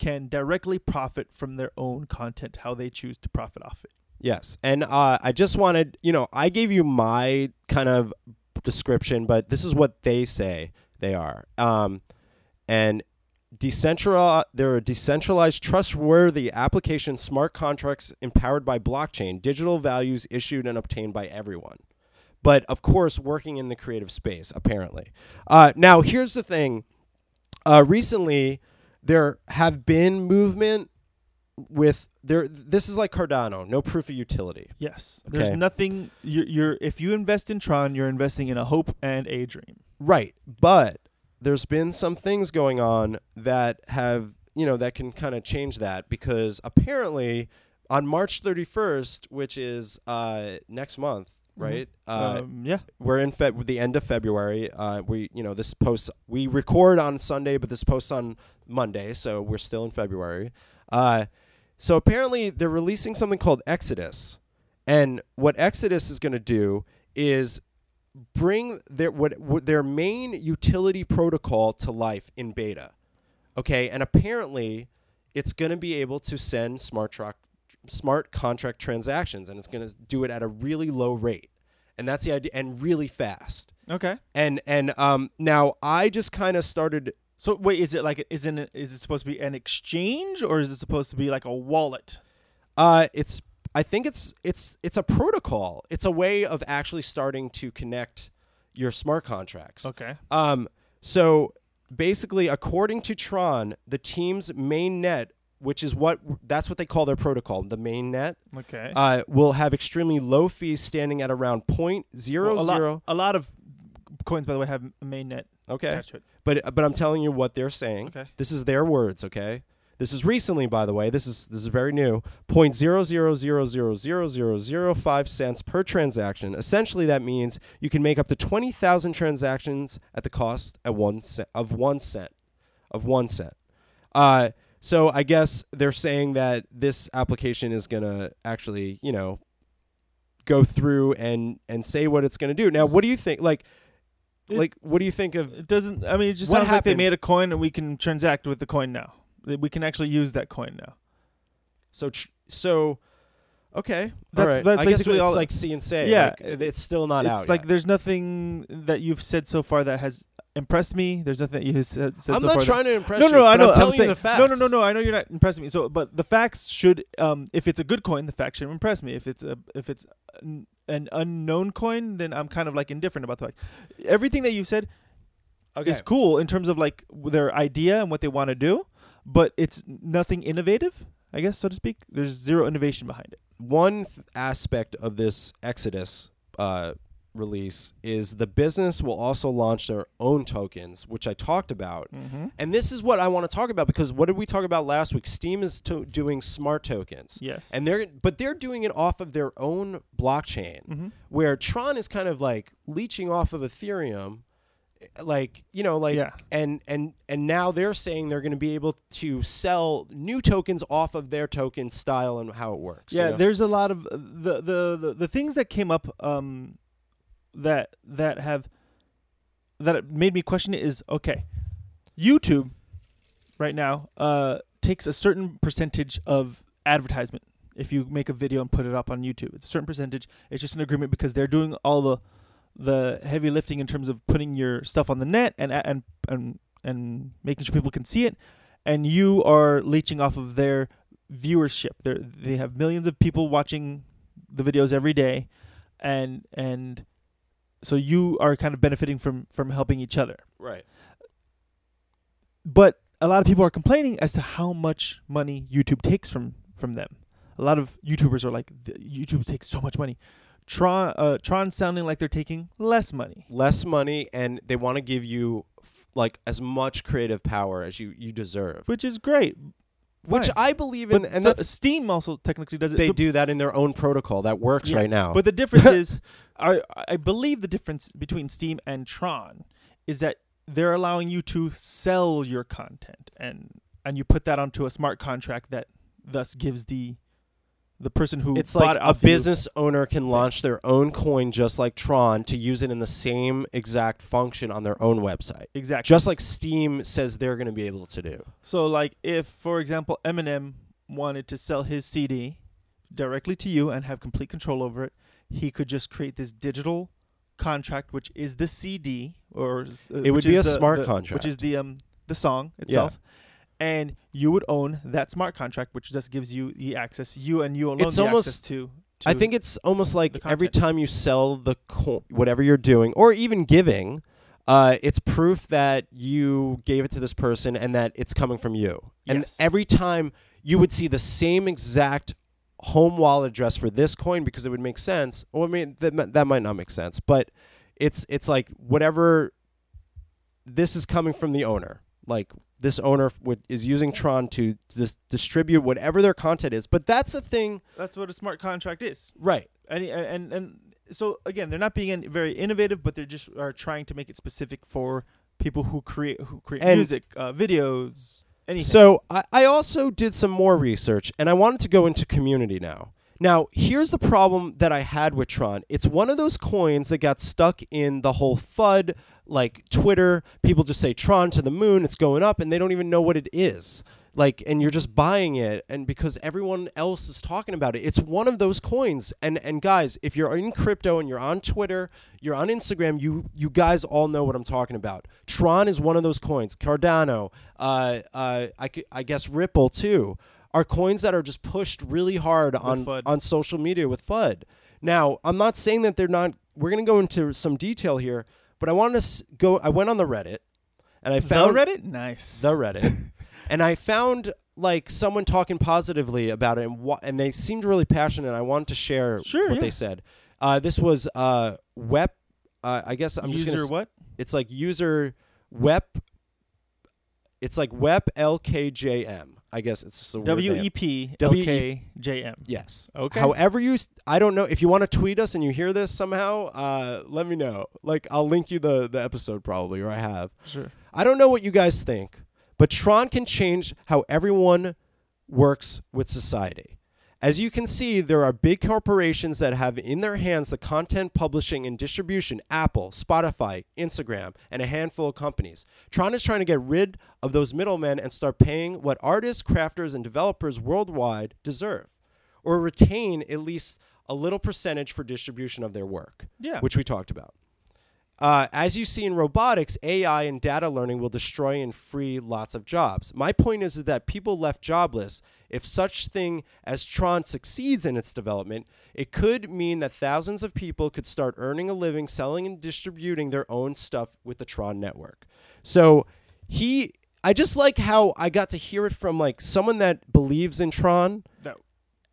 [SPEAKER 2] can directly profit from their own content, how they choose to profit off it.
[SPEAKER 1] Yes, and uh, I just wanted, you know, I gave you my kind of description, but this is what they say they are. Um, and decentralized, they're a decentralized, trustworthy application, smart contracts empowered by blockchain, digital values issued and obtained by everyone. But of course, working in the creative space, apparently. Uh, now, here's the thing. Uh, recently, there have been movement with there. This is like Cardano, no proof of utility.
[SPEAKER 2] Yes,
[SPEAKER 1] Okay.
[SPEAKER 2] there's nothing. You're, you're if you invest in Tron, you're investing in a hope and a dream.
[SPEAKER 1] Right. But there's been some things going on that have, you know, that can kind of change that because apparently on March 31st, which is uh, next month, right? Uh,
[SPEAKER 2] um, yeah,
[SPEAKER 1] we're in Feb- the end of February. Uh, we, you know, this post we record on Sunday, but this posts on Monday, so we're still in February. Uh, so apparently they're releasing something called Exodus, and what Exodus is going to do is bring their what, what their main utility protocol to life in beta. Okay, and apparently it's going to be able to send smart truck smart contract transactions and it's going to do it at a really low rate. And that's the idea and really fast.
[SPEAKER 2] okay.
[SPEAKER 1] And and um now I just kind of started
[SPEAKER 2] So wait, is it like is it is it supposed to be an exchange or is it supposed to be like a wallet?
[SPEAKER 1] uh it's I think it's it's it's a protocol. It's a way of actually starting to connect your smart contracts.
[SPEAKER 2] Okay.
[SPEAKER 1] Um, so basically, according to Tron, the team's main net, which is what that's what they call their protocol, the main net,
[SPEAKER 2] Okay.
[SPEAKER 1] uh, will have extremely low fees, standing at around point zero
[SPEAKER 2] Well, a
[SPEAKER 1] zero.
[SPEAKER 2] lot, a lot of coins, by the way, have a mainnet
[SPEAKER 1] Okay,
[SPEAKER 2] attached to it.
[SPEAKER 1] but but I'm telling you what they're saying.
[SPEAKER 2] Okay.
[SPEAKER 1] This is their words. Okay. This is recently, by the way. This is this is very new. Point zero zero zero zero zero zero zero five cents per transaction. Essentially, that means you can make up to twenty thousand transactions at the cost at one cent of one cent, of one cent. Uh, so I guess they're saying that this application is gonna actually, you know, go through and and say what it's gonna do. Now, what do you think? Like,
[SPEAKER 2] It-
[SPEAKER 1] like, what do you think of?
[SPEAKER 2] It doesn't. I mean, it just sounds like they made a coin and we can transact with the coin now. We can actually use that coin now.
[SPEAKER 1] So tr- so okay.
[SPEAKER 2] That's-
[SPEAKER 1] right.
[SPEAKER 2] that's
[SPEAKER 1] I guess
[SPEAKER 2] basically
[SPEAKER 1] it's
[SPEAKER 2] all-
[SPEAKER 1] like see and say.
[SPEAKER 2] Yeah.
[SPEAKER 1] like, it's still not
[SPEAKER 2] it's
[SPEAKER 1] out.
[SPEAKER 2] like
[SPEAKER 1] yet.
[SPEAKER 2] there's nothing that you've said so far that has impressed me. There's nothing that you said, said
[SPEAKER 1] I'm
[SPEAKER 2] so
[SPEAKER 1] not
[SPEAKER 2] far that-
[SPEAKER 1] trying to impress
[SPEAKER 2] no,
[SPEAKER 1] you.
[SPEAKER 2] no, no, I know.
[SPEAKER 1] I'm telling
[SPEAKER 2] saying,
[SPEAKER 1] you the facts.
[SPEAKER 2] No, no, no, no. I know you're not impressing me. So, but the facts should, um, if it's a good coin, the facts should impress me. If it's a, if it's an, an unknown coin, then I'm kind of like indifferent about the fact. Everything that you said
[SPEAKER 1] Okay.
[SPEAKER 2] is cool in terms of like their idea and what they want to do, but it's nothing innovative, I guess, so to speak. There's zero innovation behind it.
[SPEAKER 1] One th- aspect of this Exodus uh, release is the business will also launch their own tokens, which I talked about.
[SPEAKER 2] Mm-hmm.
[SPEAKER 1] And this is what I want to talk about because what did we talk about last week? Steem is to- doing smart tokens.
[SPEAKER 2] Yes.
[SPEAKER 1] And they're but they're doing it off of their own blockchain.
[SPEAKER 2] Mhm.
[SPEAKER 1] where Tron is kind of like leeching off of Ethereum, like you know, like
[SPEAKER 2] Yeah.
[SPEAKER 1] and and and now they're saying they're going to be able to sell new tokens off of their token style and how it works. you
[SPEAKER 2] yeah,
[SPEAKER 1] know?
[SPEAKER 2] there's a lot of uh, the, the the the things that came up um that that have that made me question it is okay. YouTube right now uh takes a certain percentage of advertisement if you make a video and put it up on YouTube. It's a certain percentage. It's just an agreement because they're doing all the the heavy lifting in terms of putting your stuff on the net and and and and making sure people can see it and you are leeching off of their viewership. They they have millions of people watching the videos every day, and and so you are kind of benefiting from from helping each other.
[SPEAKER 1] right.
[SPEAKER 2] But a lot of people are complaining as to how much money YouTube takes from from them. A lot of YouTubers are like, YouTube takes so much money. Tron, uh, Tron sounding like they're taking less money.
[SPEAKER 1] Less money, and they want to give you f- like as much creative power as you you deserve.
[SPEAKER 2] which is great.
[SPEAKER 1] Which
[SPEAKER 2] Fine.
[SPEAKER 1] I believe in,
[SPEAKER 2] But
[SPEAKER 1] and
[SPEAKER 2] so-
[SPEAKER 1] that's
[SPEAKER 2] Steem also technically does it.
[SPEAKER 1] they
[SPEAKER 2] The-
[SPEAKER 1] do that in their own protocol that works
[SPEAKER 2] Yeah,
[SPEAKER 1] right now.
[SPEAKER 2] But the difference is, I I believe the difference between Steem and Tron is that they're allowing you to sell your content, and and you put that onto a smart contract that thus gives the the person who
[SPEAKER 1] it's
[SPEAKER 2] bought
[SPEAKER 1] like
[SPEAKER 2] it
[SPEAKER 1] a
[SPEAKER 2] you-
[SPEAKER 1] business owner can launch their own coin just like Tron to use it in the same exact function on their own website.
[SPEAKER 2] exactly
[SPEAKER 1] Just like Steem says they're going to be able to do.
[SPEAKER 2] so. Like if, for example, Eminem wanted to sell his CD directly to you and have complete control over it, he could just create this digital contract, which is the CD, or uh,
[SPEAKER 1] It would be a
[SPEAKER 2] the-
[SPEAKER 1] smart
[SPEAKER 2] the-
[SPEAKER 1] contract.
[SPEAKER 2] which is the um the song itself. And you would own that smart contract, which just gives you the access, you and you alone,
[SPEAKER 1] It's almost-
[SPEAKER 2] access to,
[SPEAKER 1] I think it's almost like every time you sell the co- whatever you're doing or even giving, uh, it's proof that you gave it to this person and that it's coming from you. And
[SPEAKER 2] Yes.
[SPEAKER 1] every time you would see the same exact home wallet address for this coin because it would make sense. Well, I mean that that might not make sense, but it's it's like whatever. This is coming from the owner. Like this owner would, is using Tron to dis- distribute whatever their content is. But that's the thing,
[SPEAKER 2] that's what a smart contract is.
[SPEAKER 1] right?
[SPEAKER 2] And and and so again, they're not being very innovative, but they're just are trying to make it specific for people who create who create
[SPEAKER 1] And-
[SPEAKER 2] music, uh, videos, anything.
[SPEAKER 1] So I, I also did some more research and I wanted to go into community now. Now, here's the problem that I had with Tron. It's one of those coins that got stuck in the whole FUD, like Twitter. People just say Tron to the moon, it's going up, and they don't even know what it is. Like, and you're just buying it, and because everyone else is talking about it, it's one of those coins. And and guys, if you're in crypto and you're on Twitter, you're on Instagram, you you guys all know what I'm talking about. Tron is one of those coins. Cardano, uh, uh, I, I guess Ripple too, are coins that are just pushed really hard on on social media with FUD. Now, I'm not saying that they're not. We're gonna go into some detail here, but I wanted to go. I went on the Reddit, and I found the
[SPEAKER 2] Reddit, nice.
[SPEAKER 1] the Reddit, and I found like someone talking positively about it, and wha- and they seemed really passionate. And I wanted to share
[SPEAKER 2] Sure,
[SPEAKER 1] what
[SPEAKER 2] yeah.
[SPEAKER 1] they said. Uh, this was uh, web. Uh, I guess I'm just gonna.
[SPEAKER 2] what?
[SPEAKER 1] It's like user web. It's like web LKJM. I guess it's just a weird
[SPEAKER 2] W
[SPEAKER 1] name.
[SPEAKER 2] E P L
[SPEAKER 1] W E-
[SPEAKER 2] K J M.
[SPEAKER 1] Yes.
[SPEAKER 2] Okay.
[SPEAKER 1] However you, I don't know if you want to tweet us and you hear this somehow. Uh, let me know. Like I'll link you the the episode probably, or I have.
[SPEAKER 2] Sure.
[SPEAKER 1] I don't know what you guys think, but Tron can change how everyone works with society. As you can see, there are big corporations that have in their hands the content publishing and distribution Apple, Spotify, Instagram, and a handful of companies. Tron is trying to get rid of those middlemen and start paying what artists, crafters, and developers worldwide deserve, or retain at least a little percentage for distribution of their work
[SPEAKER 2] Yeah.
[SPEAKER 1] which we talked about. Uh, as you see in robotics, AI and data learning will destroy and free lots of jobs. My point is that people left jobless. If such thing as Tron succeeds in its development, it could mean that thousands of people could start earning a living selling and distributing their own stuff with the Tron network. So he, I just like how I got to hear it from like someone that believes in Tron,
[SPEAKER 2] That-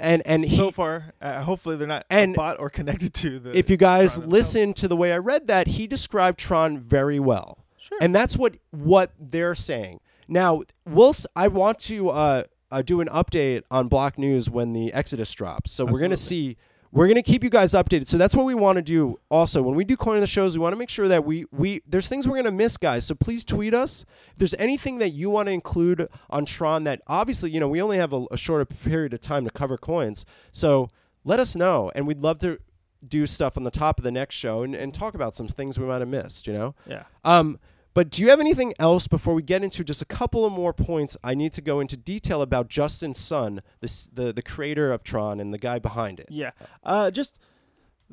[SPEAKER 1] and and
[SPEAKER 2] so
[SPEAKER 1] he,
[SPEAKER 2] far, uh, hopefully they're not
[SPEAKER 1] And
[SPEAKER 2] bot or connected to the.
[SPEAKER 1] if you guys listen to the way I read that, he described Tron very well,
[SPEAKER 2] sure.
[SPEAKER 1] and that's what what they're saying. Now, we'll. I want to uh, uh, do an update on Block News when the Exodus drops. So we're gonna see. We're gonna keep you guys updated. So that's what we want to do. Also, when we do coin of the shows, we want to make sure that we we there's things we're gonna miss, guys. So please tweet us if there's anything that you want to include on Tron. That obviously, you know, we only have a, a shorter period of time to cover coins. So let us know, and we'd love to do stuff on the top of the next show and, and talk about some things we might have missed. You know.
[SPEAKER 2] yeah.
[SPEAKER 1] Um, but do you have anything else before we get into just a couple of more points? I need to go into detail about Justin Sun, the the the creator of Tron and the guy behind it.
[SPEAKER 2] Yeah. Uh, just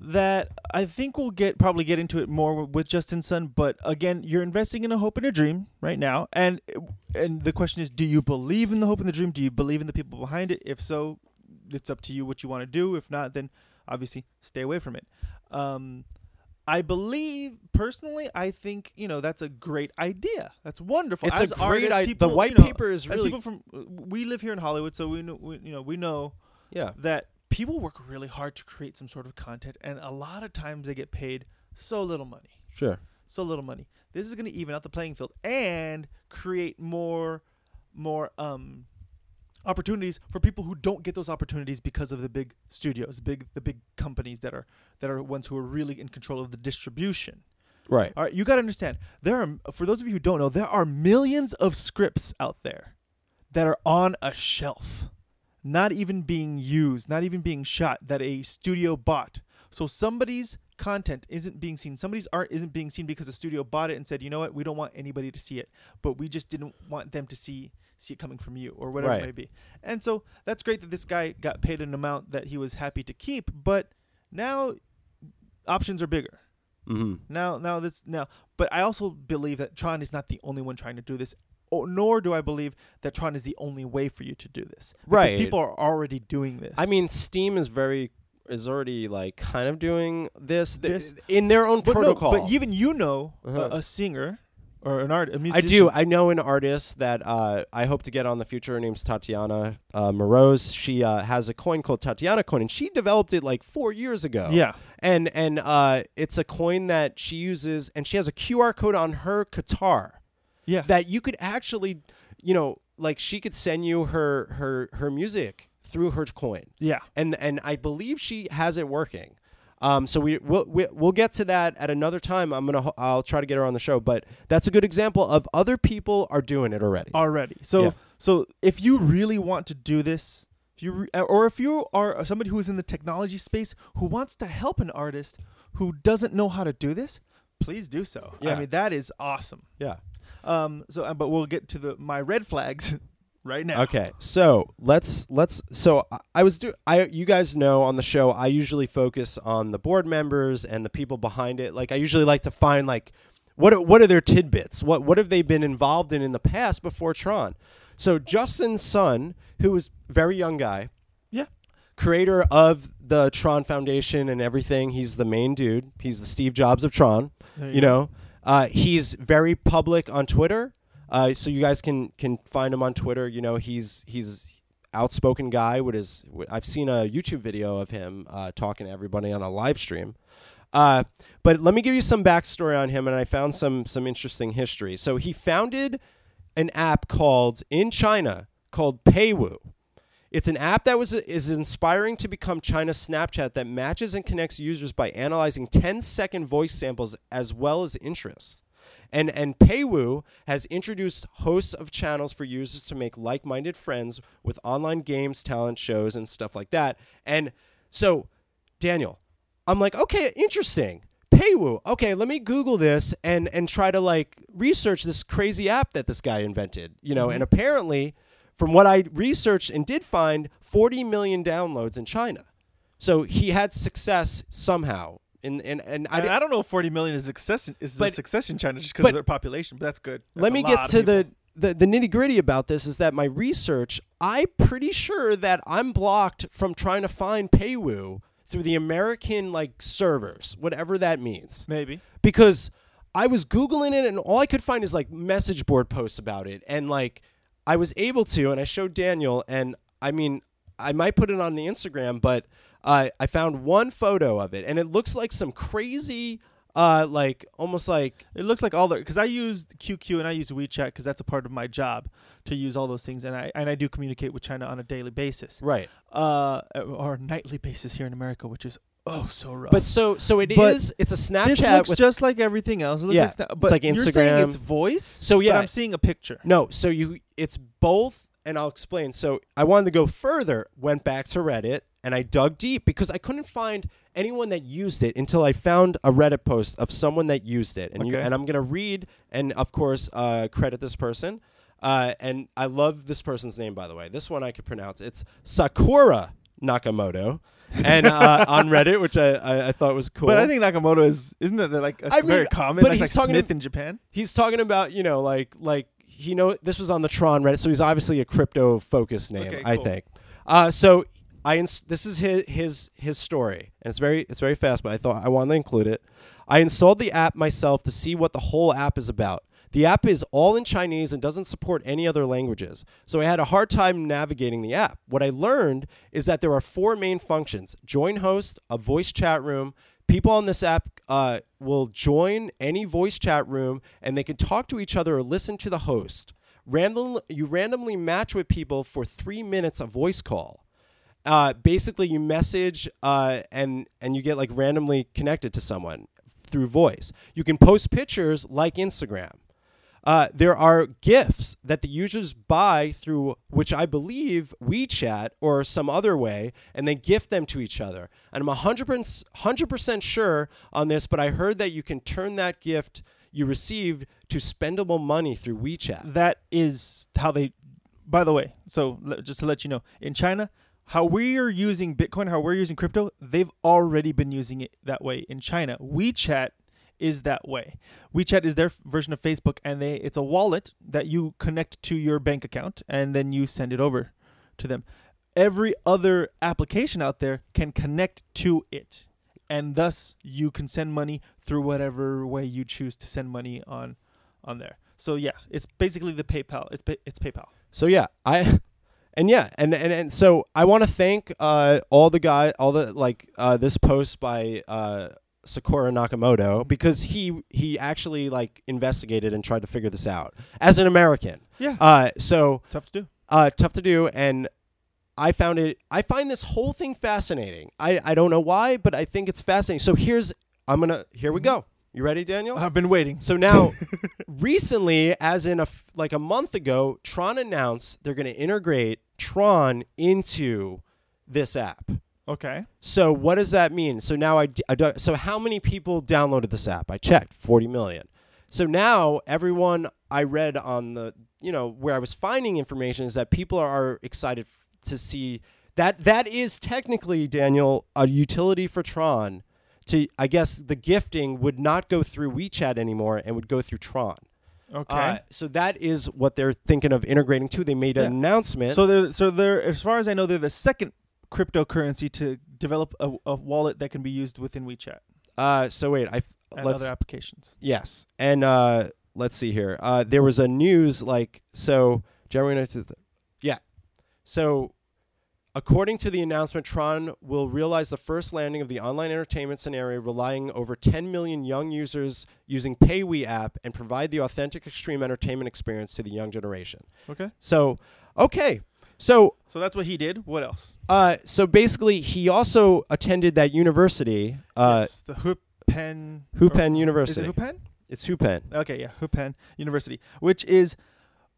[SPEAKER 2] that I think we'll get probably get into it more with Justin Sun, but again, you're investing in a hope and a dream right now, and and the question is, do you believe in the hope and the dream? Do you believe in the people behind it? If so, it's up to you what you want to do. If not, then obviously stay away from it. Um, I believe personally, I think you know that's a great idea. That's wonderful.
[SPEAKER 1] It's
[SPEAKER 2] As
[SPEAKER 1] a great idea. The white
[SPEAKER 2] you know,
[SPEAKER 1] paper is really
[SPEAKER 2] people from we live here in Hollywood, so we know we, you know we know
[SPEAKER 1] yeah.
[SPEAKER 2] that people work really hard to create some sort of content and a lot of times they get paid so little money
[SPEAKER 1] Sure.
[SPEAKER 2] so little money. This is going to even out the playing field and create more more um opportunities for people who don't get those opportunities because of the big studios, big the big companies that are that are ones who are really in control of the distribution.
[SPEAKER 1] Right.
[SPEAKER 2] All right, you got to understand. There are for those of you who don't know, there are millions of scripts out there that are on a shelf, not even being used, not even being shot that a studio bought. So somebody's content isn't being seen. Somebody's art isn't being seen because the studio bought it and said, "You know what? We don't want anybody to see it, but we just didn't want them to see see it coming from you or whatever
[SPEAKER 1] Right.
[SPEAKER 2] it may be." And so that's great that this guy got paid an amount that he was happy to keep, but now options are bigger.
[SPEAKER 1] Mm-hmm.
[SPEAKER 2] Now, now this now, but I also believe that Tron is not the only one trying to do this. Or, nor do I believe that Tron is the only way for you to do this. Because
[SPEAKER 1] Right.
[SPEAKER 2] People are already doing this.
[SPEAKER 1] I mean, Steem is very is already like kind of doing this, th-
[SPEAKER 2] This-
[SPEAKER 1] in their own
[SPEAKER 2] but no,
[SPEAKER 1] protocol.
[SPEAKER 2] but even you know
[SPEAKER 1] Uh-huh.
[SPEAKER 2] a, a singer or an art, a
[SPEAKER 1] I
[SPEAKER 2] musician.
[SPEAKER 1] I do. I know an artist that uh, I hope to get on the future. Her name's Tatiana uh, Moroz. She uh, has a coin called Tatiana coin, and she developed it like four years ago.
[SPEAKER 2] Yeah.
[SPEAKER 1] and and uh, it's a coin that she uses, and she has a QR code on her guitar
[SPEAKER 2] Yeah.
[SPEAKER 1] that you could actually, you know, like she could send you her her her music through her coin,
[SPEAKER 2] yeah.
[SPEAKER 1] and and I believe she has it working. Um, so we we'll, we- we'll get to that at another time. I'm gonna I'll try to get her on the show, but that's a good example of other people are doing it already.
[SPEAKER 2] Already. So
[SPEAKER 1] Yeah.
[SPEAKER 2] so if you really want to do this, if you re- or if you are somebody who is in the technology space who wants to help an artist who doesn't know how to do this, please do so.
[SPEAKER 1] Yeah.
[SPEAKER 2] I mean that is awesome.
[SPEAKER 1] Yeah.
[SPEAKER 2] Um. So, uh, but we'll get to the my red flags right now.
[SPEAKER 1] Okay, so let's let's. So I- was do I you guys know on the show I usually focus on the board members and the people behind it. Like I usually like to find like what are, what are their tidbits? What what have they been involved in in the past before Tron? So Justin Sun, who was very young guy,
[SPEAKER 2] Yeah.
[SPEAKER 1] creator of the Tron Foundation and everything. He's the main dude. He's the Steve Jobs of Tron.
[SPEAKER 2] There
[SPEAKER 1] You know, uh, he's very public on Twitter. Uh, so you guys can can find him on Twitter. You know, he's he's outspoken guy. What is I've seen a YouTube video of him uh, talking to everybody on a live stream. Uh, but let me give you some backstory on him, and I found some some interesting history. So he founded an app called in China called Peiwo. It's an app that was is inspiring to become China's Snapchat that matches and connects users by analyzing 10 second voice samples as well as interests. And and Peiwo has introduced hosts of channels for users to make like-minded friends with online games, talent shows, and stuff like that. And so, Daniel, I'm like, okay, interesting. Peiwo. Okay, let me Google this and and try to like research this crazy app that this guy invented. You know, and mm-hmm. apparently, from what I researched and did find, 40 million downloads in China. So he had success somehow. In, and, and I,
[SPEAKER 2] I, I don't know if 40 million is success is a
[SPEAKER 1] But-
[SPEAKER 2] success in China just because of their population, but that's good.
[SPEAKER 1] let
[SPEAKER 2] That's a
[SPEAKER 1] me get to the, the, the nitty gritty about this is that my research, I'm pretty sure that I'm blocked from trying to find Peiwo through the American like servers, whatever that means.
[SPEAKER 2] maybe.
[SPEAKER 1] Because I was Googling it and all I could find is like message board posts about it. And like I was able to, and I showed Daniel, and I mean, I might put it on the Instagram, but uh, I found one photo of it, and it looks like some crazy, uh, like almost like
[SPEAKER 2] It looks like all the because I used QQ and I use WeChat because that's a part of my job to use all those things, and I and I do communicate with China on a daily basis,
[SPEAKER 1] right.
[SPEAKER 2] uh, or a nightly basis here in America, which is oh so rough.
[SPEAKER 1] But so so it
[SPEAKER 2] But
[SPEAKER 1] is. It's a Snapchat.
[SPEAKER 2] this
[SPEAKER 1] looks
[SPEAKER 2] just like everything else. It looks
[SPEAKER 1] Yeah,
[SPEAKER 2] like Snap-
[SPEAKER 1] it's
[SPEAKER 2] but
[SPEAKER 1] like
[SPEAKER 2] You're saying it's voice.
[SPEAKER 1] So, yeah.
[SPEAKER 2] but I'm seeing a picture.
[SPEAKER 1] no. So you it's both, and I'll explain. So I wanted to go further. Went back to Reddit and I dug deep because I couldn't find anyone that used it until I found a Reddit post of someone that used it. And you,
[SPEAKER 2] Okay.
[SPEAKER 1] and I'm gonna read and of course uh, credit this person. Uh, and I love this person's name by the way. This one I could pronounce. It's Sakura Nakamoto. and uh, on Reddit, which I, I, I thought was cool.
[SPEAKER 2] But I think Nakamoto is isn't that like a
[SPEAKER 1] I
[SPEAKER 2] very
[SPEAKER 1] mean,
[SPEAKER 2] common?
[SPEAKER 1] but
[SPEAKER 2] That's
[SPEAKER 1] he's
[SPEAKER 2] like
[SPEAKER 1] talking
[SPEAKER 2] Smith
[SPEAKER 1] to-
[SPEAKER 2] in Japan.
[SPEAKER 1] he's talking about you know like like he know this was on the Tron Reddit, so he's obviously a crypto focused name,
[SPEAKER 2] Okay,
[SPEAKER 1] I
[SPEAKER 2] cool.
[SPEAKER 1] think. Uh, so I ins- this is his his his story, and it's very it's very fast, but I thought I wanted to include it. I installed the app myself to see what the whole app is about. The app is all in Chinese and doesn't support any other languages, so I had a hard time navigating the app. What I learned is that there are four main functions: join host, a voice chat room, people on this app uh, will join any voice chat room and they can talk to each other or listen to the host. Random, you randomly match with people for three minutes of voice call. Uh, basically, you message uh, and and you get like randomly connected to someone through voice. You can post pictures like Instagram. Uh, there are gifts that the users buy through which I believe WeChat or some other way, and they gift them to each other. And I'm 100%, 100% sure on this, but I heard that you can turn that gift you received to spendable money through WeChat.
[SPEAKER 2] That is how they. By the way, so just to let you know, in China, how we are using Bitcoin, how we're using crypto, they've already been using it that way in China. WeChat is that way. WeChat is their version of Facebook, and they it's a wallet that you connect to your bank account, and then you send it over to them. Every other application out there can connect to it, and thus you can send money through whatever way you choose to send money on on there. So yeah, it's basically the PayPal. It's it's PayPal.
[SPEAKER 1] So yeah, I and yeah, and and, and so I want to thank uh, all the guy, all the like uh, this post by uh, Sakura Nakamoto because he he actually like investigated and tried to figure this out as an American.
[SPEAKER 2] Yeah,
[SPEAKER 1] Uh, so
[SPEAKER 2] tough to do.
[SPEAKER 1] uh, tough to do, and I found it. I find this whole thing fascinating. I I don't know why, but I think it's fascinating. So here's I'm gonna here we go. You ready, Daniel?
[SPEAKER 2] I've been waiting.
[SPEAKER 1] So now, recently, as in a f- like a month ago, Tron announced they're going to integrate Tron into this app.
[SPEAKER 2] Okay.
[SPEAKER 1] So what does that mean? So now I, d- I don't. so how many people downloaded this app? I checked, 40 million. So now everyone I read on the, you know, where I was finding information is that people are excited f- to see that that is technically Daniel a utility for Tron to I guess the gifting would not go through WeChat anymore and would go through Tron.
[SPEAKER 2] Okay.
[SPEAKER 1] Uh, so that is what they're thinking of integrating too. They made an
[SPEAKER 2] Yeah.
[SPEAKER 1] announcement.
[SPEAKER 2] so they're so they're as far as I know, they're the second cryptocurrency to develop a, a wallet that can be used within WeChat
[SPEAKER 1] uh, so wait, I
[SPEAKER 2] and
[SPEAKER 1] let's
[SPEAKER 2] other applications.
[SPEAKER 1] Yes, and uh, let's see here. Uh, there was a news like so. Yeah. So, according to the announcement, Tron will realize the first landing of the online entertainment scenario, relying over 10 million young users using Peiwo app, and provide the authentic extreme entertainment experience to the young generation.
[SPEAKER 2] Okay.
[SPEAKER 1] So, okay. So,
[SPEAKER 2] So that's what he did. What else?
[SPEAKER 1] uh, so basically, he also attended that university, uh,
[SPEAKER 2] yes, the
[SPEAKER 1] Hupan
[SPEAKER 2] Hupan
[SPEAKER 1] University.
[SPEAKER 2] Is it Hupan?
[SPEAKER 1] It's Hupan.
[SPEAKER 2] Okay, yeah, Hupan University, which is